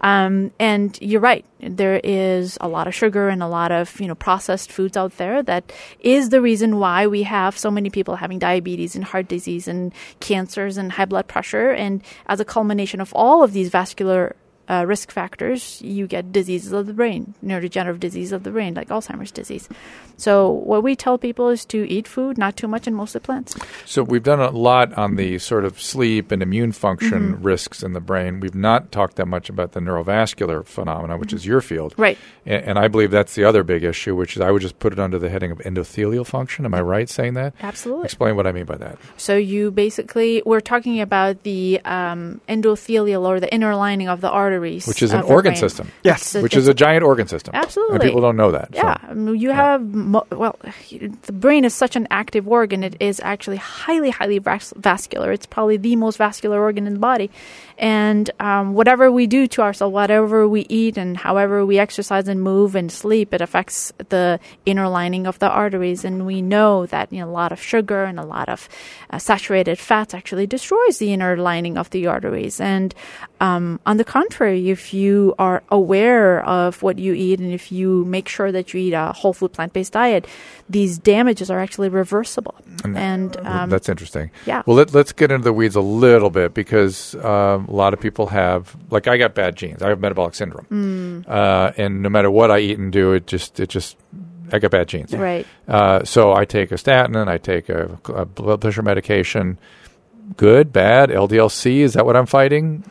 Um, and you're right. There is a lot of sugar and a lot of you know processed foods out there that is the reason why we have so many people having diabetes and heart disease and cancers and high blood pressure. And as a culmination of all of these vascular uh, risk factors, you get diseases of the brain, neurodegenerative disease of the brain, like Alzheimer's disease. So, what we tell people is to eat food, not too much, and mostly plants. So we've done a lot on the sort of sleep and immune function Mm-hmm. risks in the brain. We've not talked that much about the neurovascular phenomena, which is your field. Right. And, and I believe that's the other big issue, which is I would just put it under the heading of endothelial function. Am I right saying that? Absolutely. Explain what I mean by that. So you basically we're talking about the um, endothelial or the inner lining of the arteries, Which is an uh, organ brain. system. Yes. It's which it's is a giant organ system. Absolutely. And people don't know that. so- Yeah, I mean, you have mo- well, the brain is such an active organ. It is actually highly, highly vas- vascular. It's probably the most vascular organ in the body, and um, whatever we do to ourselves, whatever we eat, and however we exercise and move and sleep, it affects the inner lining of the arteries. And we know that you know a lot of sugar and a lot of uh, saturated fats actually destroys the inner lining of the arteries. And um, on the contrary, if you are aware of what you eat and if you make sure that you eat a whole food plant based diet, these damages are actually reversible. And, um, That's interesting. yeah. Well, let, let's get into the weeds a little bit because um, a lot of people have, like, I got bad genes. I have metabolic syndrome, Mm. uh, and no matter what I eat and do, it just, it just, I got bad genes. right. Uh, so I take a statin and I take a, a blood pressure medication. Good, bad, LDLC. Is that what I'm fighting?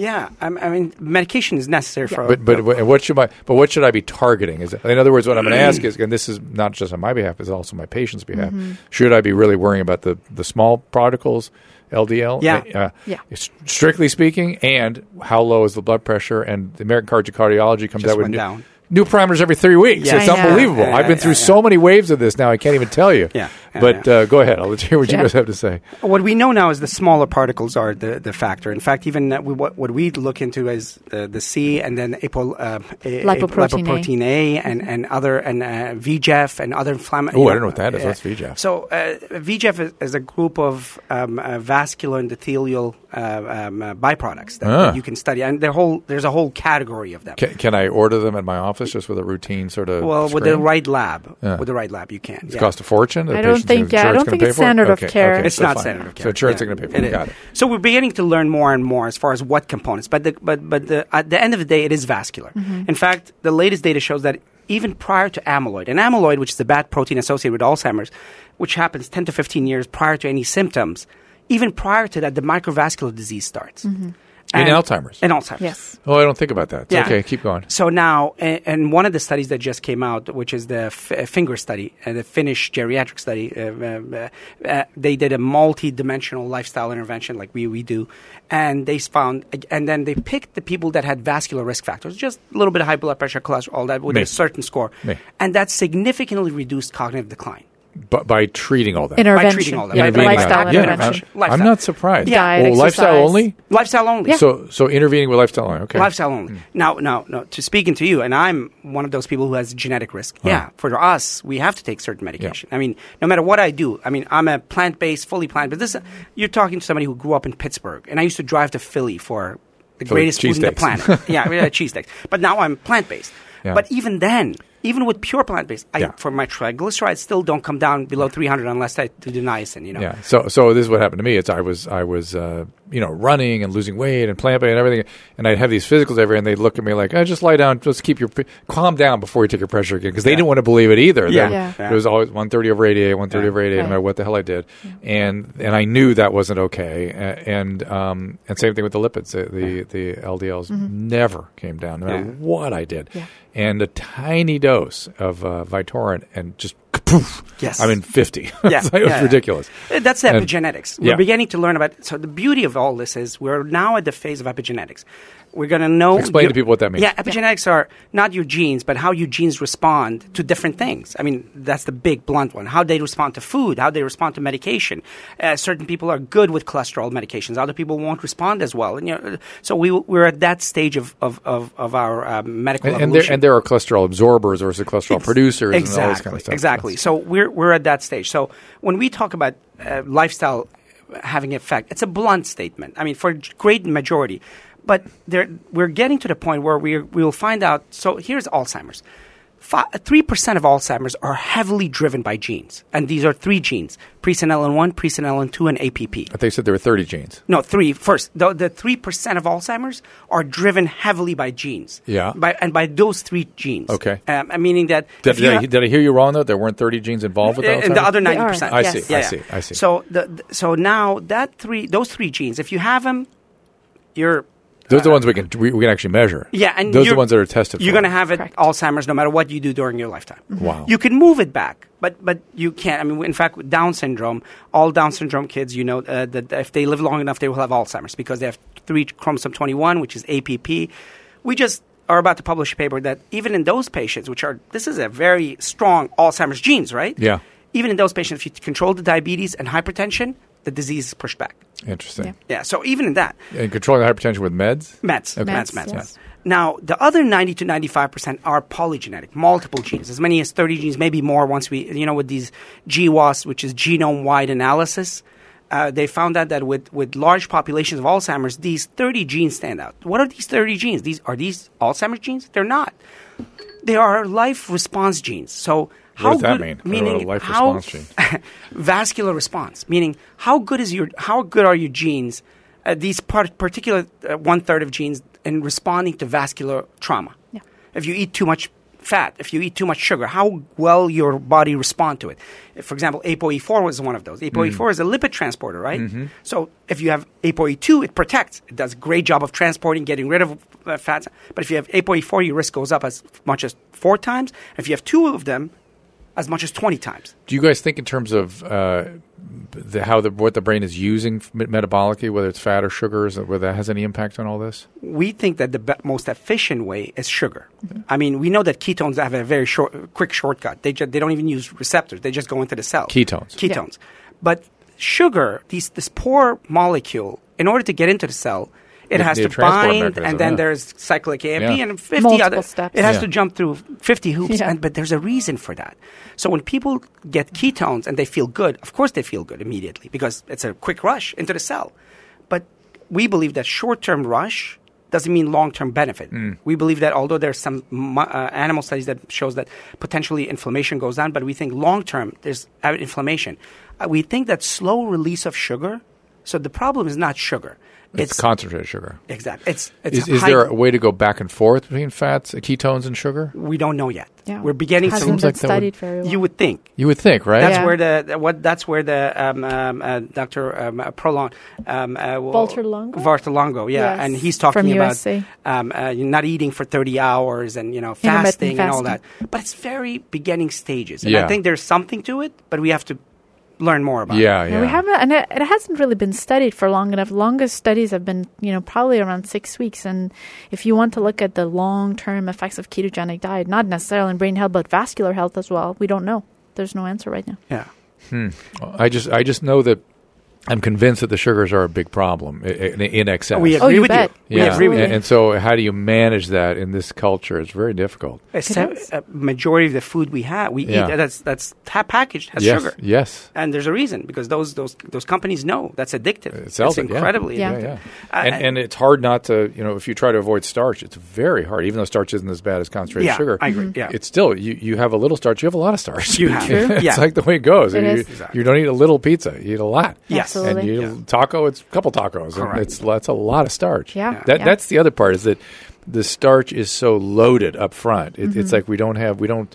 Yeah, I'm, I mean, medication is necessary for. But but what- what should my but what should I be targeting? Is in other words, what I'm going to ask is, and this is not just on my behalf, it's also my patient's behalf. Should I be really worrying about the the small particles, LDL? Yeah. Uh, Yeah. s- Strictly speaking, and how low is the blood pressure? And the American College of Cardiology comes Just out with new, down. new parameters every three weeks. Yeah. it's I unbelievable. Yeah, I've been yeah, through yeah. so many waves of this now. I can't even tell you. Yeah. But uh, go ahead. I'll let you hear what you guys have to say. What we know now is the smaller particles are the, the factor. In fact, even uh, we, what, what we look into is the, the C and then apo, uh, a- Lipoprotein A. lipoprotein A and, and other and uh, VEGF and other inflammatory. Oh, I don't know what that is. What's VEGF? So uh, VEGF is, is a group of um, uh, vascular endothelial uh, um, uh, byproducts that, Ah. that you can study, and their whole there's a whole category of them. Can, can I order them at my office just with a routine sort of? well, with the right lab, Yeah. with the right lab, you can. Does it yeah. cost a fortune? I don't patient's think- yeah, I don't think it's for it? standard of Okay, care. okay, It's so not fine. standard of care. So insurance Yeah. is going to pay for It it. is. Got it. So we're beginning to learn more and more as far as what components. But the, but but the, at the end of the day, it is vascular. Mm-hmm. In fact, the latest data shows that even prior to amyloid, and amyloid, which is the bad protein associated with Alzheimer's, which happens 10 to 15 years prior to any symptoms, even prior to that, the microvascular disease starts. In And- Alzheimer's? In Alzheimer's. Yes. Oh, I don't think about that. Yeah. Okay, keep going. So now, and, and one of the studies that just came out, which is the F- uh, finger study, uh, the Finnish geriatric study, uh, uh, uh, they did a multi-dimensional lifestyle intervention like we, we do, and they found, and then they picked the people that had vascular risk factors, just a little bit of high blood pressure, cholesterol, all that, with Me. a certain score, Me. and that significantly reduced cognitive decline. But by treating all that. Intervention. treating all that. Yeah, By- lifestyle by- yeah, intervention. I'm, Lifestyle. I'm not surprised. Yeah. Diet, oh, lifestyle only. Lifestyle only. Yeah. So, so intervening with lifestyle only. Okay. Lifestyle only. Hmm. Now, now, no. To speaking to you, and I'm one of those people who has genetic risk. Yeah, for us, we have to take certain medication. I mean, no matter what I do. I mean, I'm a plant-based, fully plant. But this, you're talking to somebody who grew up in Pittsburgh, and I used to drive to Philly for the Philly greatest food in the planet. yeah, we had cheesesteaks. But now I'm plant-based. Yeah. But even then, even with pure plant-based, I, Yeah. for my triglycerides still don't come down below 300 unless I do the niacin. You know. Yeah. So, so this is what happened to me. It's I was I was uh, you know running and losing weight and plant based and everything, and I'd have these physicals every, and they'd look at me like, oh, just lie down, just keep your calm down before you take your pressure again, because they Yeah. didn't want to believe it either. Yeah. That Yeah. It was always 130 over 88, 130 Yeah. over 88, no matter what the hell I did, and and I knew that wasn't okay, and um and same thing with the lipids, the the, the LDLs never came down, no matter Yeah. what I did, Yeah. and a tiny dose of uh, Vytorin and just. Poof, Yes. I'm in 50. Yeah, It's it was yeah. ridiculous. That's the And- epigenetics. yeah. We're beginning to learn about. So the beauty of all this is we're now at the phase of epigenetics. We're going to know. Explain your- to people what that means. Yeah, epigenetics are not your genes, but how your genes respond to different things. I mean, that's the big blunt one. How they respond to food, how they respond to medication. Uh, certain people are good with cholesterol medications. Other people won't respond as well. And, you know, so we we're at that stage of of of, of our um, medical And, and, there, and there are cholesterol absorbers versus cholesterol Ex- producers exactly, and all this kind of stuff. Exactly. That's- So we're we're at that stage. So when we talk about uh, lifestyle having effect, it's a blunt statement. I mean, for a great majority, but there we're getting to the point where we we will find out. So here's Alzheimer's. Three percent of Alzheimer's are heavily driven by genes, and these are three genes: presenilin one, presenilin two, and APP. I think you said there were 30 genes. No, three. First, the the three percent of Alzheimer's are driven heavily by genes. Yeah. By and by those three genes. Okay. Um, meaning that Did, did, I, did I hear you wrong, though? There weren't 30 genes involved with uh, Alzheimer's? and the other ninety are. percent. I Yes. see, I see, I see. So the, the- so now that three those three genes, if you have them, you're Those are the ones we can we, we can actually measure. yeah, and those are the ones that are tested. You're going to have it Correct. Alzheimer's no matter what you do during your lifetime. Wow. You can move it back, but but you can't. I mean, in fact, with Down syndrome, all Down syndrome kids, you know, uh, that if they live long enough, they will have Alzheimer's because they have three chromosome 21, which is APP. We just are about to publish a paper that even in those patients, which are this is a very strong Alzheimer's genes, right? Yeah. Even in those patients, if you control the diabetes and hypertension, the disease is pushed back. Interesting. Yeah. Yeah. So even in that, And controlling the hypertension with meds? meds, Okay. Mets, Meds, Mets, yes. Mets. Now, the other 90 to 95% are polygenetic, multiple genes, as many as 30 genes, maybe more once we, you know, with these GWAS, which is genome wide analysis. Uh, they found out that with, with large populations of Alzheimer's, these 30 genes stand out. What are these 30 genes? These Are these Alzheimer's genes? They're not. They are life response genes. So, how does that good, mean? Meaning about a life how, response gene? vascular response, meaning how good is your how good are your genes, uh, these part, particular uh, one third of genes in responding to vascular trauma. Yeah. If you eat too much fat, if you eat too much sugar, how well your body respond to it. If, for example, ApoE4 was one of those. ApoE4 is a lipid transporter, right? Mm-hmm. So if you have ApoE2, it protects. It does a great job of transporting, getting rid of uh, fats. But if you have ApoE4, your risk goes up as much as four times. If you have two of them, as much as 20 times. Do you guys think in terms of uh, the, how the what the brain is using metabolically, whether it's fat or sugars, whether that has any impact on all this? we think that the be- most efficient way is sugar. I mean, we know that ketones have a very short, quick shortcut. They, ju- they don't even use receptors; they just go into the cell. Ketones. Ketones. But sugar, these, this poor molecule, in order to get into the cell, it has to bind, mechanism, and then yeah. there's cyclic AMP Yeah. and 50 Multiple other steps. It has Yeah. to jump through 50 hoops, Yeah. and, but there's a reason for that. So when people get ketones and they feel good, of course they feel good immediately because it's a quick rush into the cell. But we believe that short-term rush doesn't mean long-term benefit. We believe that although there's some uh, animal studies that shows that potentially inflammation goes down, but we think long-term there's inflammation. Uh, we think that slow release of sugar. So the problem is not sugar. It's, concentrated sugar. exactly. It's, it's Is, is there a way to go back and forth between fats, ketones, and sugar? we don't know yet. Yeah. We're beginning Hasn't to. Seems been like that would- very well. You would think. You would think, right? That's Yeah. where the, the- what that's where the um, um, uh, Dr. Um, uh, Prolon um, uh, Walter Longo? Walter Longo, yeah, Yes, and he's talking from about um, uh, not eating for 30 hours and you know Intermittent fasting and all that. But it's very beginning stages, and Yeah. I think there's something to it, but we have to learn more about. yeah, it. yeah. And we haven't, and it, it hasn't really been studied for long enough. Longest studies have been, you know, probably around six weeks. And if you want to look at the long-term effects of ketogenic diet, not necessarily in brain health, but vascular health as well, we don't know. There's no answer right now. yeah. Hmm. I just, I just know that I'm convinced that the sugars are a big problem in, in excess. We Oh, agree you with bet. you. We yeah, agree with and, you. and so how do you manage that in this culture? It's very difficult. A se- a majority of the food we have, we Yeah. eat that's that's ta- packaged has yes, sugar. yes. And there's a reason because those those those companies know that's addictive. It sells it's it, incredibly Yeah. Yeah, addictive. yeah. Uh, and, and it's hard not to, you know, if you try to avoid starch, it's very hard. Even though starch isn't as bad as concentrated Yeah, sugar, I agree, yeah. it's still you, you have a little starch, you have a lot of starch. You have. It's Yeah. like the way it goes. It you, is. Exactly. you don't eat a little pizza, you eat a lot. Yes. Absolutely. And you Yeah. taco, it's a couple tacos. and Correct. It's that's a lot of starch. Yeah. That Yeah. that's the other part is that the starch is so loaded up front. It, Mm-hmm. It's like we don't have we don't.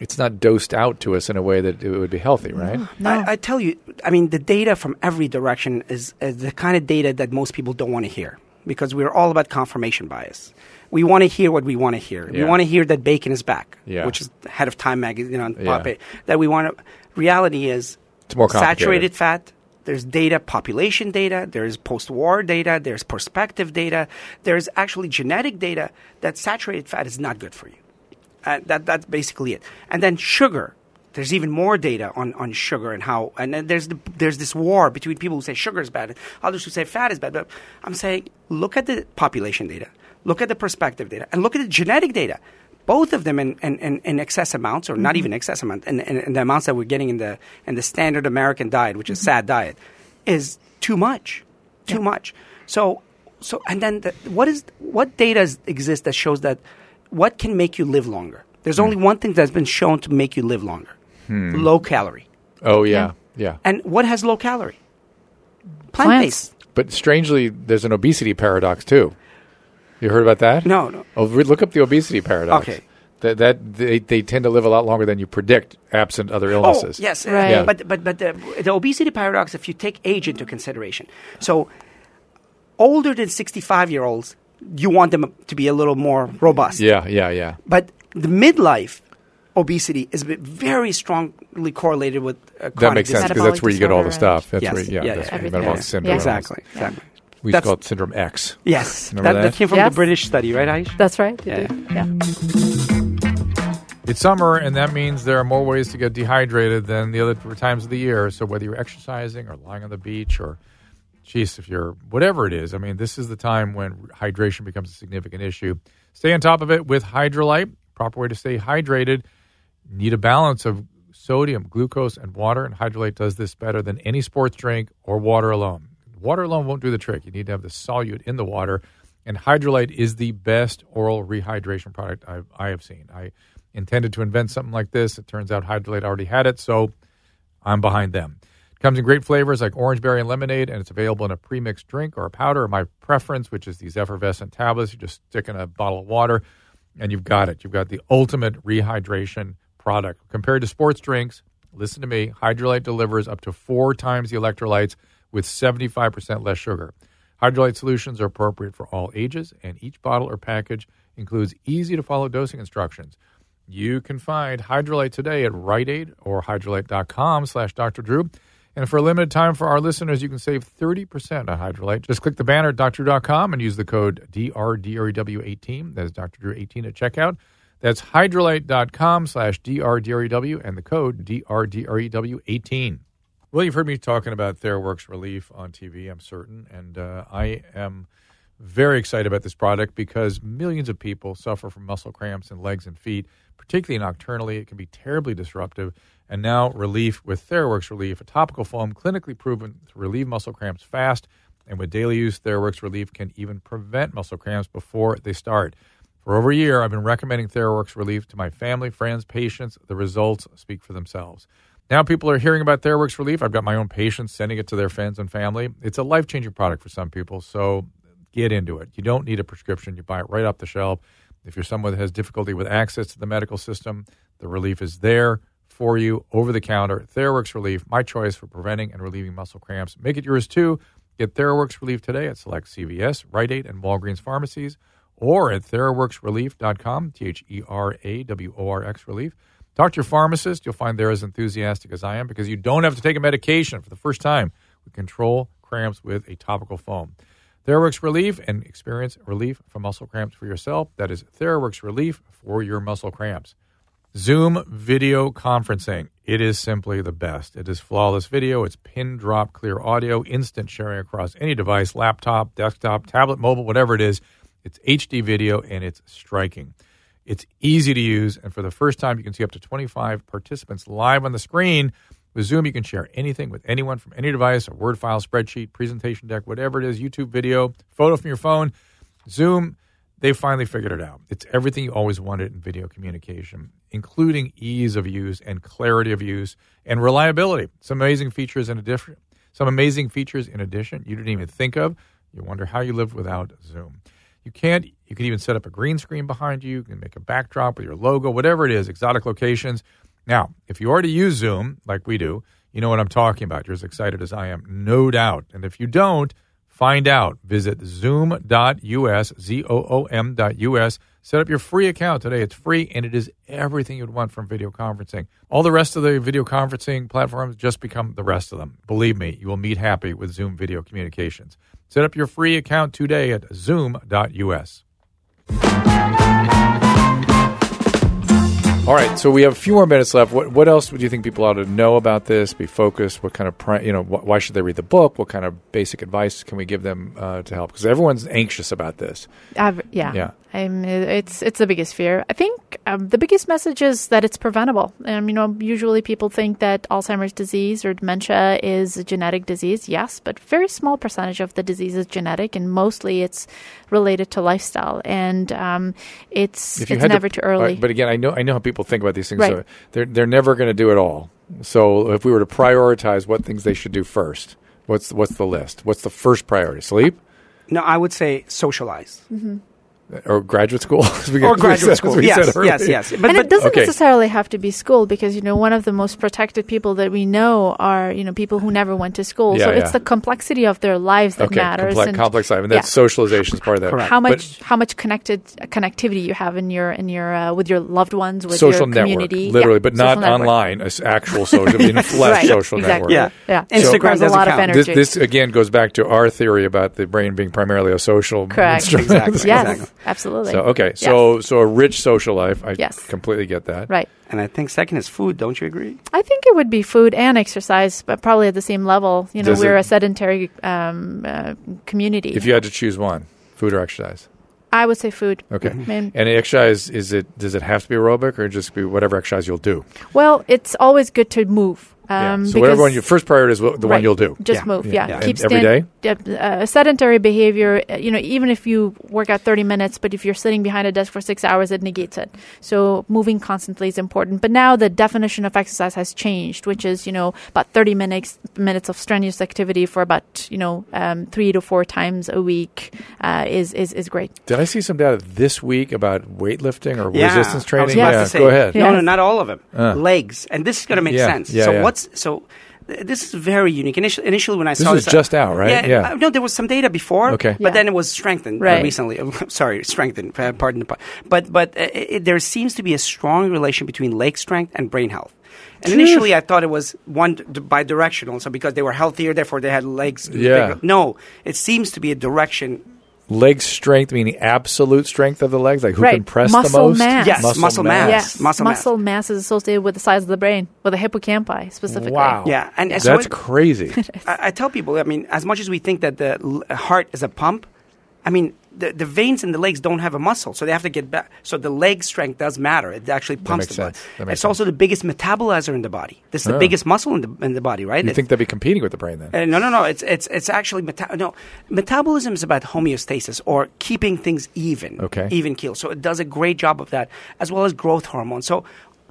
It's not dosed out to us in a way that it would be healthy, right? No. I, I tell you, I mean, the data from every direction is, is the kind of data that most people don't want to hear because we're all about confirmation bias. We want to hear what we want to hear. We want to hear that bacon is back, Yeah. which is head of Time magazine, you know, on Yeah. Pop Eight. That we want to. Reality is It's more saturated fat. There's data, population data. There's post-war data. There's perspective data. There's actually genetic data that saturated fat is not good for you. Uh, that that's basically it. And then sugar. There's even more data on, on sugar and how. And then there's the, there's this war between people who say sugar is bad and others who say fat is bad. But I'm saying look at the population data, look at the perspective data, and look at the genetic data. Both of them in, in, in, in excess amounts, or not mm-hmm. even excess amount, and, the amounts that we're getting in the in the standard American diet, which is mm-hmm. sad diet, is too much, too much. So so and then the, what is what data is, exists that shows that what can make you live longer? There's mm. only one thing that's been shown to make you live longer: hmm. low calorie. Oh yeah, yeah. And what has low calorie? Plant based. But strangely, there's an obesity paradox too. You heard about that? No, no. Oh, re- look up the obesity paradox. Okay. That that they, they tend to live a lot longer than you predict, absent other Oh, illnesses. yes. uh, Right. Yeah. But but but the, the obesity paradox, if you take age into consideration, so older than 65 year olds, you want them to be a little more robust. Yeah, yeah, yeah. But the midlife obesity is very strongly correlated with uh, That chronic makes sense because that's where you get all the stuff. That's Yes. where, yeah, Yeah, that's yeah. where Everything. metabolic Yeah. syndrome. Exactly. Exactly. We used to That's- call it syndrome X. Yes. Remember That, that? came from Yes. the British study, right, Aish? That's right. Yeah. yeah. It's summer, and that means there are more ways to get dehydrated than the other times of the year. So whether you're exercising or lying on the beach or, geez, if you're whatever it is, I mean, this is the time when hydration becomes a significant issue. Stay on top of it with Hydralyte. Proper way to stay hydrated. Need a balance of sodium, glucose, and water, and Hydralyte does this better than any sports drink or water alone. Water alone won't do the trick. You need to have the solute in the water, and Hydralyte is the best oral rehydration product I've, I have seen. I intended to invent something like this. It turns out Hydralyte already had it, so I'm behind them. It comes in great flavors like orange berry and lemonade, and it's available in a pre-mixed drink or a powder. My preference, which is these effervescent tablets, you just stick in a bottle of water, and you've got it. You've got the ultimate rehydration product. Compared to sports drinks, listen to me, Hydralyte delivers up to four times the electrolytes with 75% less sugar. Hydralyte solutions are appropriate for all ages, and each bottle or package includes easy to follow dosing instructions. You can find Hydralyte today at Rite Aid or hydralyte.com slash Dr. Drew. And for a limited time for our listeners, you can save 30% on Hydralyte. Just click the banner at drdrew.com and use the code DRDREW18. That is Dr. Drew 18 at checkout. That's hydralyte.com slash DRDREW and the code DRDREW18. Well, you've heard me talking about Theraworx Relief on TV, I'm certain, and uh, I am very excited about this product because millions of people suffer from muscle cramps in legs and feet, particularly nocturnally. It can be terribly disruptive. And now, relief with Theraworx Relief, a topical foam clinically proven to relieve muscle cramps fast. And with daily use, Theraworx Relief can even prevent muscle cramps before they start. For over a year, I've been recommending Theraworx Relief to my family, friends, patients. The results speak for themselves. Now people are hearing about Theraworx Relief. I've got my own patients sending it to their friends and family. It's a life changing product for some people, so get into it. You don't need a prescription, you buy it right off the shelf. If you're someone that has difficulty with access to the medical system, the relief is there for you over the counter. Theraworx Relief, my choice for preventing and relieving muscle cramps. Make it yours too. Get Theraworx Relief today at select CVS, Rite Aid, and Walgreens pharmacies, or at TheraworxRelief.com, T H E R A W O R X Relief. Talk to your pharmacist. You'll find they're as enthusiastic as I am because you don't have to take a medication for the first time. We control cramps with a topical foam. Theraworx Relief and experience relief from muscle cramps for yourself. That is Theraworx Relief for your muscle cramps. Zoom video conferencing. It is simply the best. It is flawless video. It's pin drop clear audio, instant sharing across any device, laptop, desktop, tablet, mobile, whatever it is. It's HD video and it's striking. It's easy to use, and for the first time, you can see up to 25 participants live on the screen. With Zoom, you can share anything with anyone from any device, a Word file, spreadsheet, presentation deck, whatever it is, YouTube video, photo from your phone. Zoom, they finally figured it out. It's everything you always wanted in video communication, including ease of use and clarity of use and reliability. Some amazing features in addition. Some amazing features in addition you didn't even think of. You wonder how you live without Zoom. You can't. You can even set up a green screen behind you. You can make a backdrop with your logo, whatever it is, exotic locations. Now, if you already use Zoom like we do, you know what I'm talking about. You're as excited as I am, no doubt. And if you don't, find out. Visit zoom.us, Z O O M.us. Set up your free account today. It's free and it is everything you'd want from video conferencing. All the rest of the video conferencing platforms just become the rest of them. Believe me, you will meet happy with Zoom video communications. Set up your free account today at zoom.us. All right, so we have a few more minutes left. What what else would you think people ought to know about this? Be focused. What kind of you know? Wh- why should they read the book? What kind of basic advice can we give them uh, to help? Because everyone's anxious about this. I've, yeah. Yeah. I'm, it's it's the biggest fear. I think um, the biggest message is that it's preventable. Um, you know, usually people think that Alzheimer's disease or dementia is a genetic disease. Yes, but very small percentage of the disease is genetic, and mostly it's related to lifestyle. And um, it's it's had to- never too early. But again, I know I know how people think about these things. Right. So they're they're never going to do it all. So if we were to prioritize what things they should do first, what's what's the list? What's the first priority? Sleep No, I would say socialize or graduate school? As we- or graduate said- as school. we Yes, earlier. yes, yes. But, and but it doesn't Okay. necessarily have to be school because you know one of the most protected people that we know are you know people who never went to school. Yeah, so yeah. it's the complexity of their lives that Okay, matters. complex, and complex life, and that's yeah. socialization is part of that. Correct. how But much how much connected connectivity you have in your in your uh, with your loved ones with social your network, community, literally, Yeah, but not social network. online. It's actual social, I flesh Right, social exactly. network. Yeah. Yeah, Instagram There's a doesn't lot of energy. This, this again goes back to our theory about the brain being primarily a social Correct. instrument. Exactly. yes, Exactly. Absolutely. So okay, so so a rich social life. I Yes. completely get that. right. and I think second is food. Don't you agree? I think it would be food and exercise, but probably at the same level. You know, Does we're it- a sedentary um, uh, community. If you had to choose one, food or exercise. I would say food. Okay. I mean, And exercise is it? Does it have to be aerobic or just be whatever exercise you'll do? well, it's always good to move. Yeah. Um, So whatever one your first priority is, wh- the one you'll do. Just Yeah. move, Yeah. yeah. Yeah. Keep And every stand- Uh, sedentary behavior, uh, you know, even if you work out 30 minutes, but if you're sitting behind a desk for six hours, it negates it. So moving constantly is important. But now the definition of exercise has changed, which is, you know, about 30 minutes minutes of strenuous activity for about, you know, um, three to four times a week uh, is, is, is great. Did I see some data this week about weightlifting or Yeah, resistance I was training? about yeah, to say, go ahead. Yeah. No, no, not all of them. Uh. Legs, and this is going to make Yeah, sense. yeah, so yeah. What's so? This is very unique. Initially, initially when I This saw is this, just out, right? Yeah, Yeah. uh, no, there was some data before. Okay. but Yeah. then it was strengthened uh, Right. recently. Sorry, strengthened. uh, Pardon the pun. But but uh, it, there seems to be a strong relation between leg strength and brain health. And initially, I thought it was one d- bidirectional, so because they were healthier, therefore they had legs. Yeah. bigger. No, it seems to be a direction. Leg strength meaning absolute strength of the legs, like who Right. can press Muscle the most. mass. Yes, muscle mass. Yes, muscle muscle, mass. mass. is associated with the size of the brain, with the hippocampi specifically. Wow. Yeah, and- and so that's it- crazy. I, I tell people, I mean, as much as we think that the heart is a pump, I mean, the, the veins in the legs don't have a muscle, so they have to get back. So the leg strength does matter. It actually pumps the blood. sense. It's also the biggest metabolizer in the body. This is the Oh. biggest muscle in the in the body, right? you think they'd be competing with the brain then? Uh, no, no, no. It's it's it's actually meta- no. Metabolism is about homeostasis or keeping things even, Okay. even keel. So it does a great job of that, as well as growth hormone. So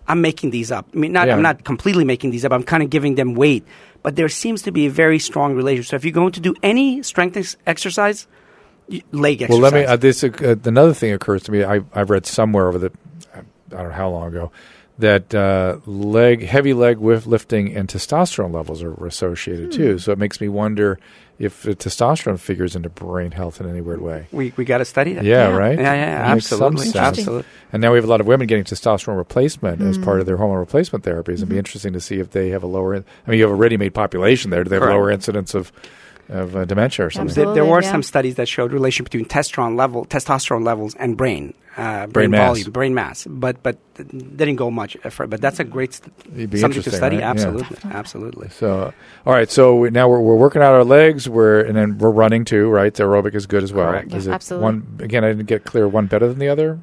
I'm making these up. I mean, not Yeah. I'm not completely making these up. I'm kind of giving them weight, but there seems to be a very strong relationship. So if you're going to do any strength ex- exercise, leg Well, let me. Uh, this uh, another thing occurs to me. I, I've read somewhere over the, I don't know how long ago, that uh, leg heavy leg with lifting and testosterone levels are associated Hmm. too. So it makes me wonder if the testosterone figures into brain health in any weird way. we we got to study that. Yeah, Yeah. right. Yeah, yeah, It makes some absolutely, absolutely. And now we have a lot of women getting testosterone replacement as Mm. part of their hormone replacement therapies. It'd be interesting to see if they have a lower. I mean, you have a ready-made population there. Do they have lower incidence of of uh, dementia or something? There, there were yeah. some studies that showed relation between testosterone level, testosterone levels, and brain, uh, brain, Brain mass. volume, brain mass. But but th- didn't go much. For, but that's a great st- something to study. right? Yeah. Absolutely, absolutely. So, all right. So we, now we're, we're working out our legs. We're and then we're running too, right? The aerobic is good as well. Correct. Is Yeah, it absolutely. one again? I didn't get clear. One better than the other.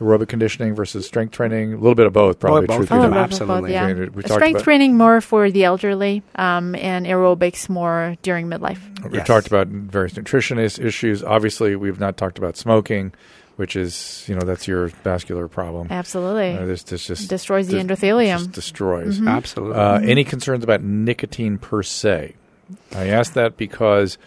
Aerobic conditioning versus strength training. A little bit of both, probably. both truth of be them, told. absolutely. yeah. We- we Strength about- training more for the elderly, um, and aerobics more during midlife. We've Yes. talked about various nutrition is- issues. Obviously, we've not talked about smoking, which is you know that's your vascular problem. Absolutely, Uh, this, this just destroys the just- endothelium. just destroys. Mhm. Absolutely. Uh, Any concerns about nicotine per se? I ask that because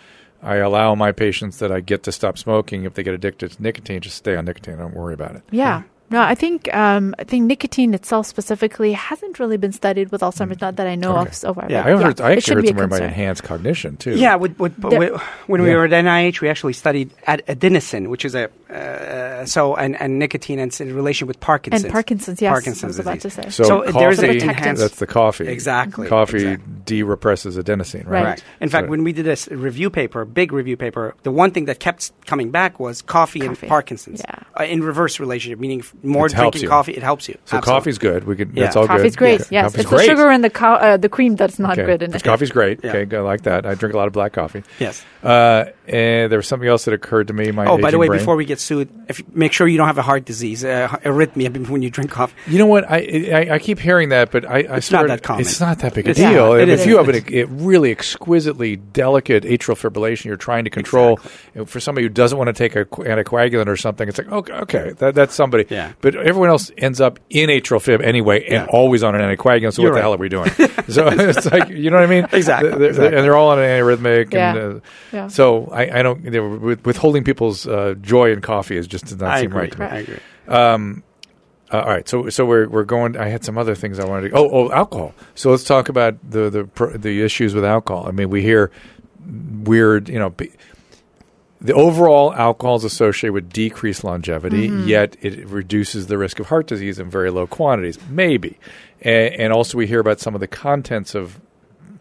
I allow my patients that I get to stop smoking if they get addicted to nicotine, just stay on nicotine. Don't worry about it. Yeah. No, I think um, I think nicotine itself specifically hasn't really been studied with Alzheimer's. Not that I know Okay. of so far. Yeah. but I, heard, I it actually should heard be somewhere about enhanced cognition too. yeah, with, with, There- with- when we Yeah. were at NIH, we actually studied ad- adenosine, which is a uh, so and, and nicotine and in relation with Parkinson's. And Parkinson's, yes, Parkinson's I was about to disease. say. So, So coffee, there's an enhanced. that's the coffee. Exactly. Coffee exactly. de-represses adenosine, right? Right. Correct. In fact, So- when we did this review paper, big review paper, the one thing that kept coming back was coffee, and Parkinson's. Yeah. Uh, in reverse relationship, meaning f- more It drinking coffee, it helps you. So Absolutely. coffee's good. We could. Yeah. That's all Coffee's good. great. Yeah. Yes, Coffee's it's great. the sugar and the co- uh, the cream that's not Okay. good in But it. Coffee's great. Yeah. Okay, I like that. I drink a lot of black coffee. Yes. Uh, and there was something else that occurred to me. My Oh, by the way, brain. before we get sued, if make sure you don't have a heart disease, uh, arrhythmia when you drink coffee. You know what? I I, I keep hearing that, but I, I It's swear not that common. It's not that big a It's- deal. yeah, it if is. you have an, a really exquisitely delicate atrial fibrillation you're trying to control, and for somebody who doesn't want to take a anticoagulant or something, it's like okay, okay, that, that's somebody. Yeah. But everyone else ends up in atrial fib anyway, and Yeah. always on an anticoagulant. So You're what the hell are we doing? so it's like you know what I mean? Exactly, They're- they're- exactly. And they're all on an antiarrhythmic. Yeah. And, uh, Yeah. So I, I don't. You know, with, withholding people's uh, joy in coffee is just does not I seem agree. right to me. I agree. Um, uh, all right, so so we're we're going. I had some other things I wanted to. Oh, oh, alcohol. So let's talk about the the the issues with alcohol. I mean, we hear weird, you know. Be, the overall alcohol is associated with decreased longevity, mm-hmm. yet it reduces the risk of heart disease in very low quantities. Maybe, and, and also we hear about some of the contents of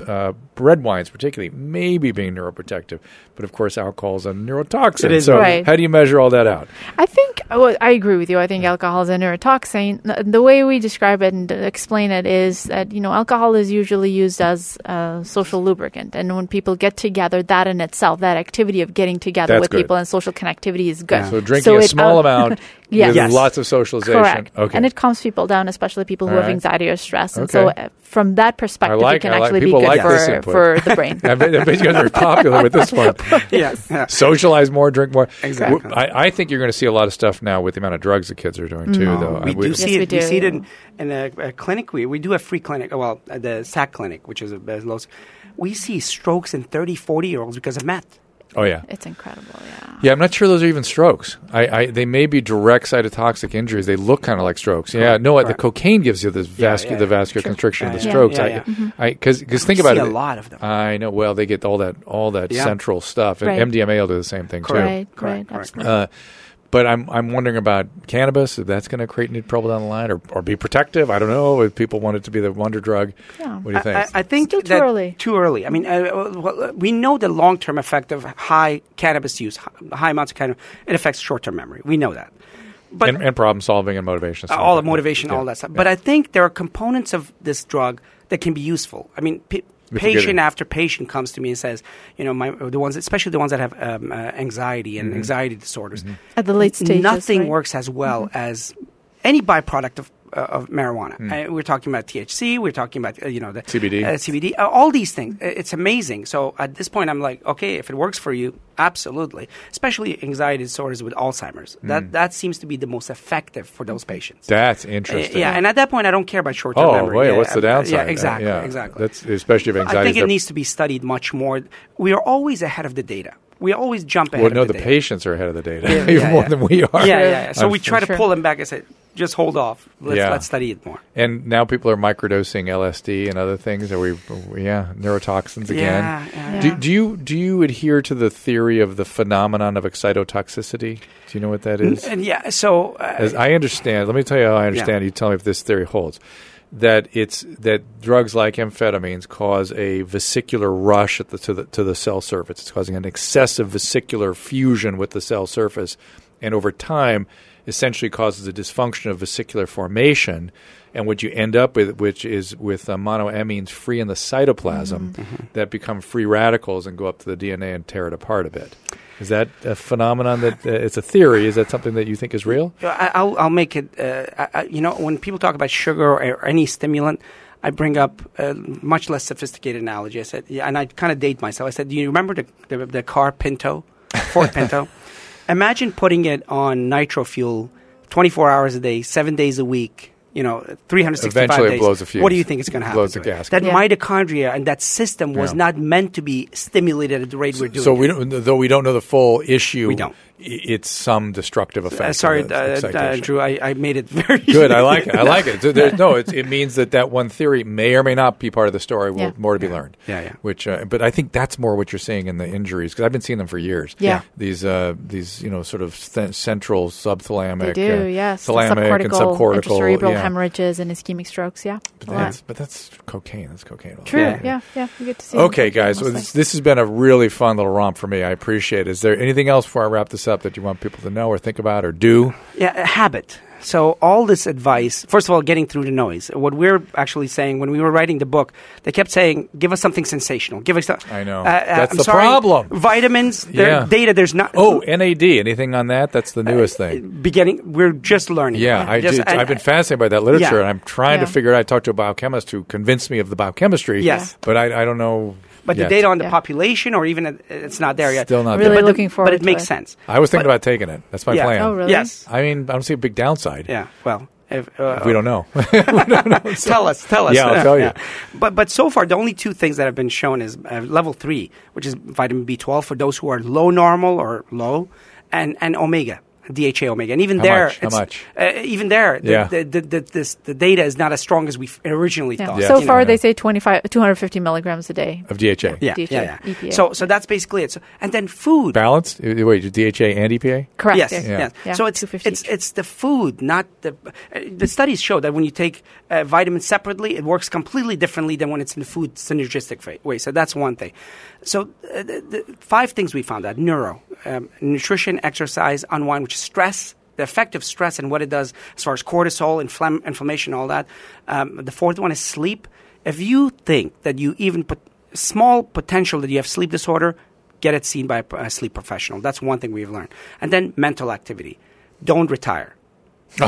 uh, red wines, particularly, maybe being neuroprotective. But of course, alcohol is a neurotoxin. Is, so Right. how do you measure all that out? I think well, I agree with you. I think alcohol is a neurotoxin. The way we describe it and explain it is that you know alcohol is usually used as a social lubricant, and when people get together, that in itself, that activity of getting together That's with good. people and social connectivity is good. Yeah. So drinking a it small out- amount Yes. with Yes. lots of socialization. Correct. Okay. And it calms people down, especially people who All have right. anxiety or stress. And so, Okay. uh, from that perspective, like- it can I like- actually be good like for, for the brain. I bet, I bet you guys are popular with this one. Yes. Socialize more, drink more. Exactly. W- I, I think you're going to see a lot of stuff now with the amount of drugs the kids are doing too. Though We I, do see Yes, we it. We see it in, in a, a clinic. We, we do a free clinic. Well, the SAC clinic, which is a, a low. We see strokes in 30, 40 year olds because of meth. Oh yeah, It's incredible, yeah. yeah. I'm not sure those are even strokes. I, I they may be direct cytotoxic injuries. They look kind of like strokes. Yeah, Correct, no, what the cocaine gives you this Yeah, vascu- yeah, the vascular Sure. constriction, of the strokes. Yeah, I, yeah. I, because because think about see it. a lot of them. I know. Well, they get all that all that Yeah. central stuff, and Right. MDMA will do the same thing too. Correct. Right, correct, right, correct. absolutely. Uh, but I'm I'm wondering about cannabis. If that's going to create new trouble down the line, or, or be protective. I don't know. If people want it to be the wonder drug, Yeah. what do you think? I, I think Still too that- early. Too early. I mean, uh, well, we know the long-term effect of high cannabis use, high amounts of cannabis. It affects short-term memory. We know that. But and, and problem solving and motivation. uh, all the motivation, Yeah. all that stuff. Yeah. But I think there are components of this drug that can be useful. I mean, p- forget patient it. after patient comes to me and says, you know, my the ones, especially the ones that have um, uh, anxiety Mm-hmm. and anxiety disorders. At the late stages. Nothing right? works as well as any byproduct of, of marijuana. Uh, we're talking about THC. We're talking about uh, you know the CBD. uh, CBD. Uh, all these things. Uh, It's amazing. So at this point, I'm like, okay, if it works for you, absolutely. Especially anxiety disorders with Alzheimer's. That that seems to be the most effective for those patients. That's Uh, interesting. yeah, and at that point, I don't care about short-term Oh memory. wait, Yeah, what's the uh, downside? Yeah, Uh, exactly, yeah. exactly. That's especially if anxiety. I think it needs to be studied much more. We are always ahead of the data. We always jump ahead. Well, no, of the, the, data. patients are ahead of the data Yeah, even yeah, more yeah. than we are. Yeah, yeah, yeah. So I'm we try to sure. pull them back and say, just hold off. Let's, Yeah. let's study it more. And now people are microdosing LSD and other things. Are we? Yeah, neurotoxins again. Yeah, yeah. Do, do you do you adhere to the theory of the phenomenon of excitotoxicity? Do you know what that is? And yeah, so uh, As I understand, let me tell you how I understand. You tell me if this theory holds. That it's that drugs like amphetamines cause a vesicular rush at the, to the to the cell surface. It's causing an excessive vesicular fusion with the cell surface, and over time, essentially causes a dysfunction of vesicular formation. And what you end up with, which is with uh, monoamines free in the cytoplasm, that become free radicals and go up to the DNA and tear it apart a bit. Is that a phenomenon that uh, it's a theory? Is that something that you think is real? I, I'll, I'll make it. Uh, I, I- you know, when people talk about sugar or, or any stimulant, I bring up a much less sophisticated analogy. I said, yeah, and I kind of date myself. I said, do you remember the, the, the car Pinto, Ford Pinto? Imagine putting it on nitro fuel 24 hours a day, seven days a week. You know, 365 Eventually it days. blows a fuse. What do you think is going to happen? Blows to the it? gasket. That Yeah. mitochondria and that system was Yeah. not meant to be stimulated at the rate we're doing. So it. we don't, though we don't know the full issue. We don't. I- It's some destructive effect. Uh, sorry, uh, uh. Drew. I, I made it very Good. I like it. I like it. So there- no, it's, it means that that one theory may or may not be part of the story. Will, Yeah. More to be learned. Yeah, yeah. Which, uh, but I think that's more what you're seeing in the injuries because I've been seeing them for years. Yeah. These, uh, these, you know, sort of th- central subthalamic, They do, uh, yes. thalamic and subcortical, intracerebral yeah. hemorrhages and ischemic strokes. Yeah, But that's, but that's cocaine. That's cocaine. True. Yeah. Yeah, yeah. You get to see. Okay, guys. Well, this, this has been a really fun little romp for me. I appreciate it. Is there anything else before I wrap this up that you want people to know or think about or do? Yeah, a habit. So all this advice, first of all, getting through the noise. What we're actually saying when we were writing the book, they kept saying, "Give us something sensational. Give us." some-" I know. Uh, uh, That's I'm the sorry, problem. Vitamins, Yeah. data. There's not. Oh, NAD. Anything on that? That's the newest thing. beginning. We're just learning. Yeah, I Just- and- I've been fascinated by that literature, Yeah. and I'm trying Yeah. to figure out. I talked to a biochemist who convinced me of the biochemistry. Yes. but I, I don't know. But yet. the data on the Yeah. population, or even uh, it's not there yet. Still not Really there. But, looking forward but it to makes it. sense. I was thinking but- about taking it. That's my Yeah. plan. Oh, really? Yes. I mean, I don't see a big downside. Yeah. Well, if, uh, We don't know. tell us, tell us. Yeah, I'll tell you. But but so far, the only two things that have been shown is uh, level three, which is vitamin B12 for those who are low normal or low, and and omega. DHA omega, and even How there, much? How much? Uh, even there, the, Yeah. the, the, the, this, the data is not as strong as we originally Yeah. thought. Yeah. So you far, know. they say 25, 250 milligrams a day. of DHA. yeah, DHA, yeah, yeah. EPA. So so that's basically it. So, and then food. Balanced? Uh, Wait, DHA and EPA? Correct. Yes, yeah. yes. Yeah, So it's it's each. it's the food, not the. Uh, the studies show that when you take uh, vitamins separately, it works completely differently than when it's in the food synergistic way. So that's one thing. So uh, the, the five things we found out: neuro, um, nutrition, exercise, unwind, which is stress. The effect of stress and what it does as far as cortisol, inflam- inflammation, all that. Um, the fourth one is sleep. If you think that you even put small potential that you have sleep disorder, get it seen by a, a sleep professional. That's one thing we've learned. And then mental activity. Don't retire. Or-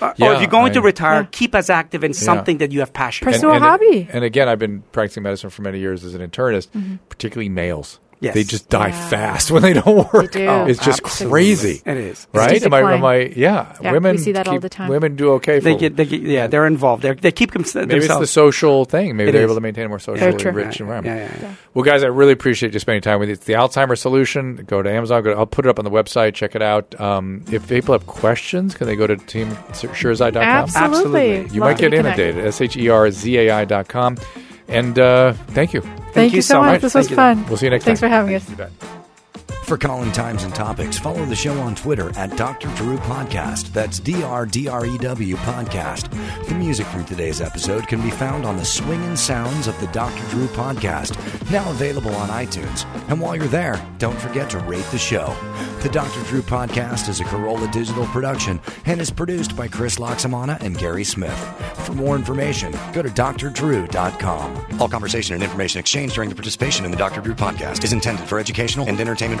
or Yeah, if you're going to retire, Yeah. keep as active in something that you have passion. Pursue for. a and, hobby. And again, I've been practicing medicine for many years as an internist, mm-hmm. particularly males. Yes. They just die Yeah. fast when they don't work. do. It's just Absolutely. crazy. It is. Right? Am I, am. I, yeah. Yeah, women we see that all the time. Women do okay for They get, they get, yeah, they're involved. They're, they keep them, Maybe it's the social thing. Maybe It they're is. able to maintain a more socially rich Yeah, environment. yeah, yeah, yeah. Well, guys, I really appreciate you spending time with you. It's the Alzheimer's solution. Go to Amazon. Go I'll put it up on the website. Check it out. Um, if people have questions, can they go to teamsherzai.com? Absolutely. Absolutely. You Love might get reconnect. inundated. S H E R Z A I dot com. And uh, thank you. Thank, you you so so much. much. This Thank was you. fun. We'll see you next Thanks time. Thanks for having us. For calling times and topics, follow the show on Twitter at Dr. Drew Podcast. That's D R D R E W Podcast. The music from today's episode can be found on the swinging sounds of the Dr. Drew Podcast, now available on iTunes. And while you're there, don't forget to rate the show. The Dr. Drew Podcast is a Corolla Digital production and is produced by Chris Laxamana and Gary Smith. For more information, go to drdrew.com. All conversation and information exchanged during the participation in the Dr. Drew Podcast is intended for educational and entertainment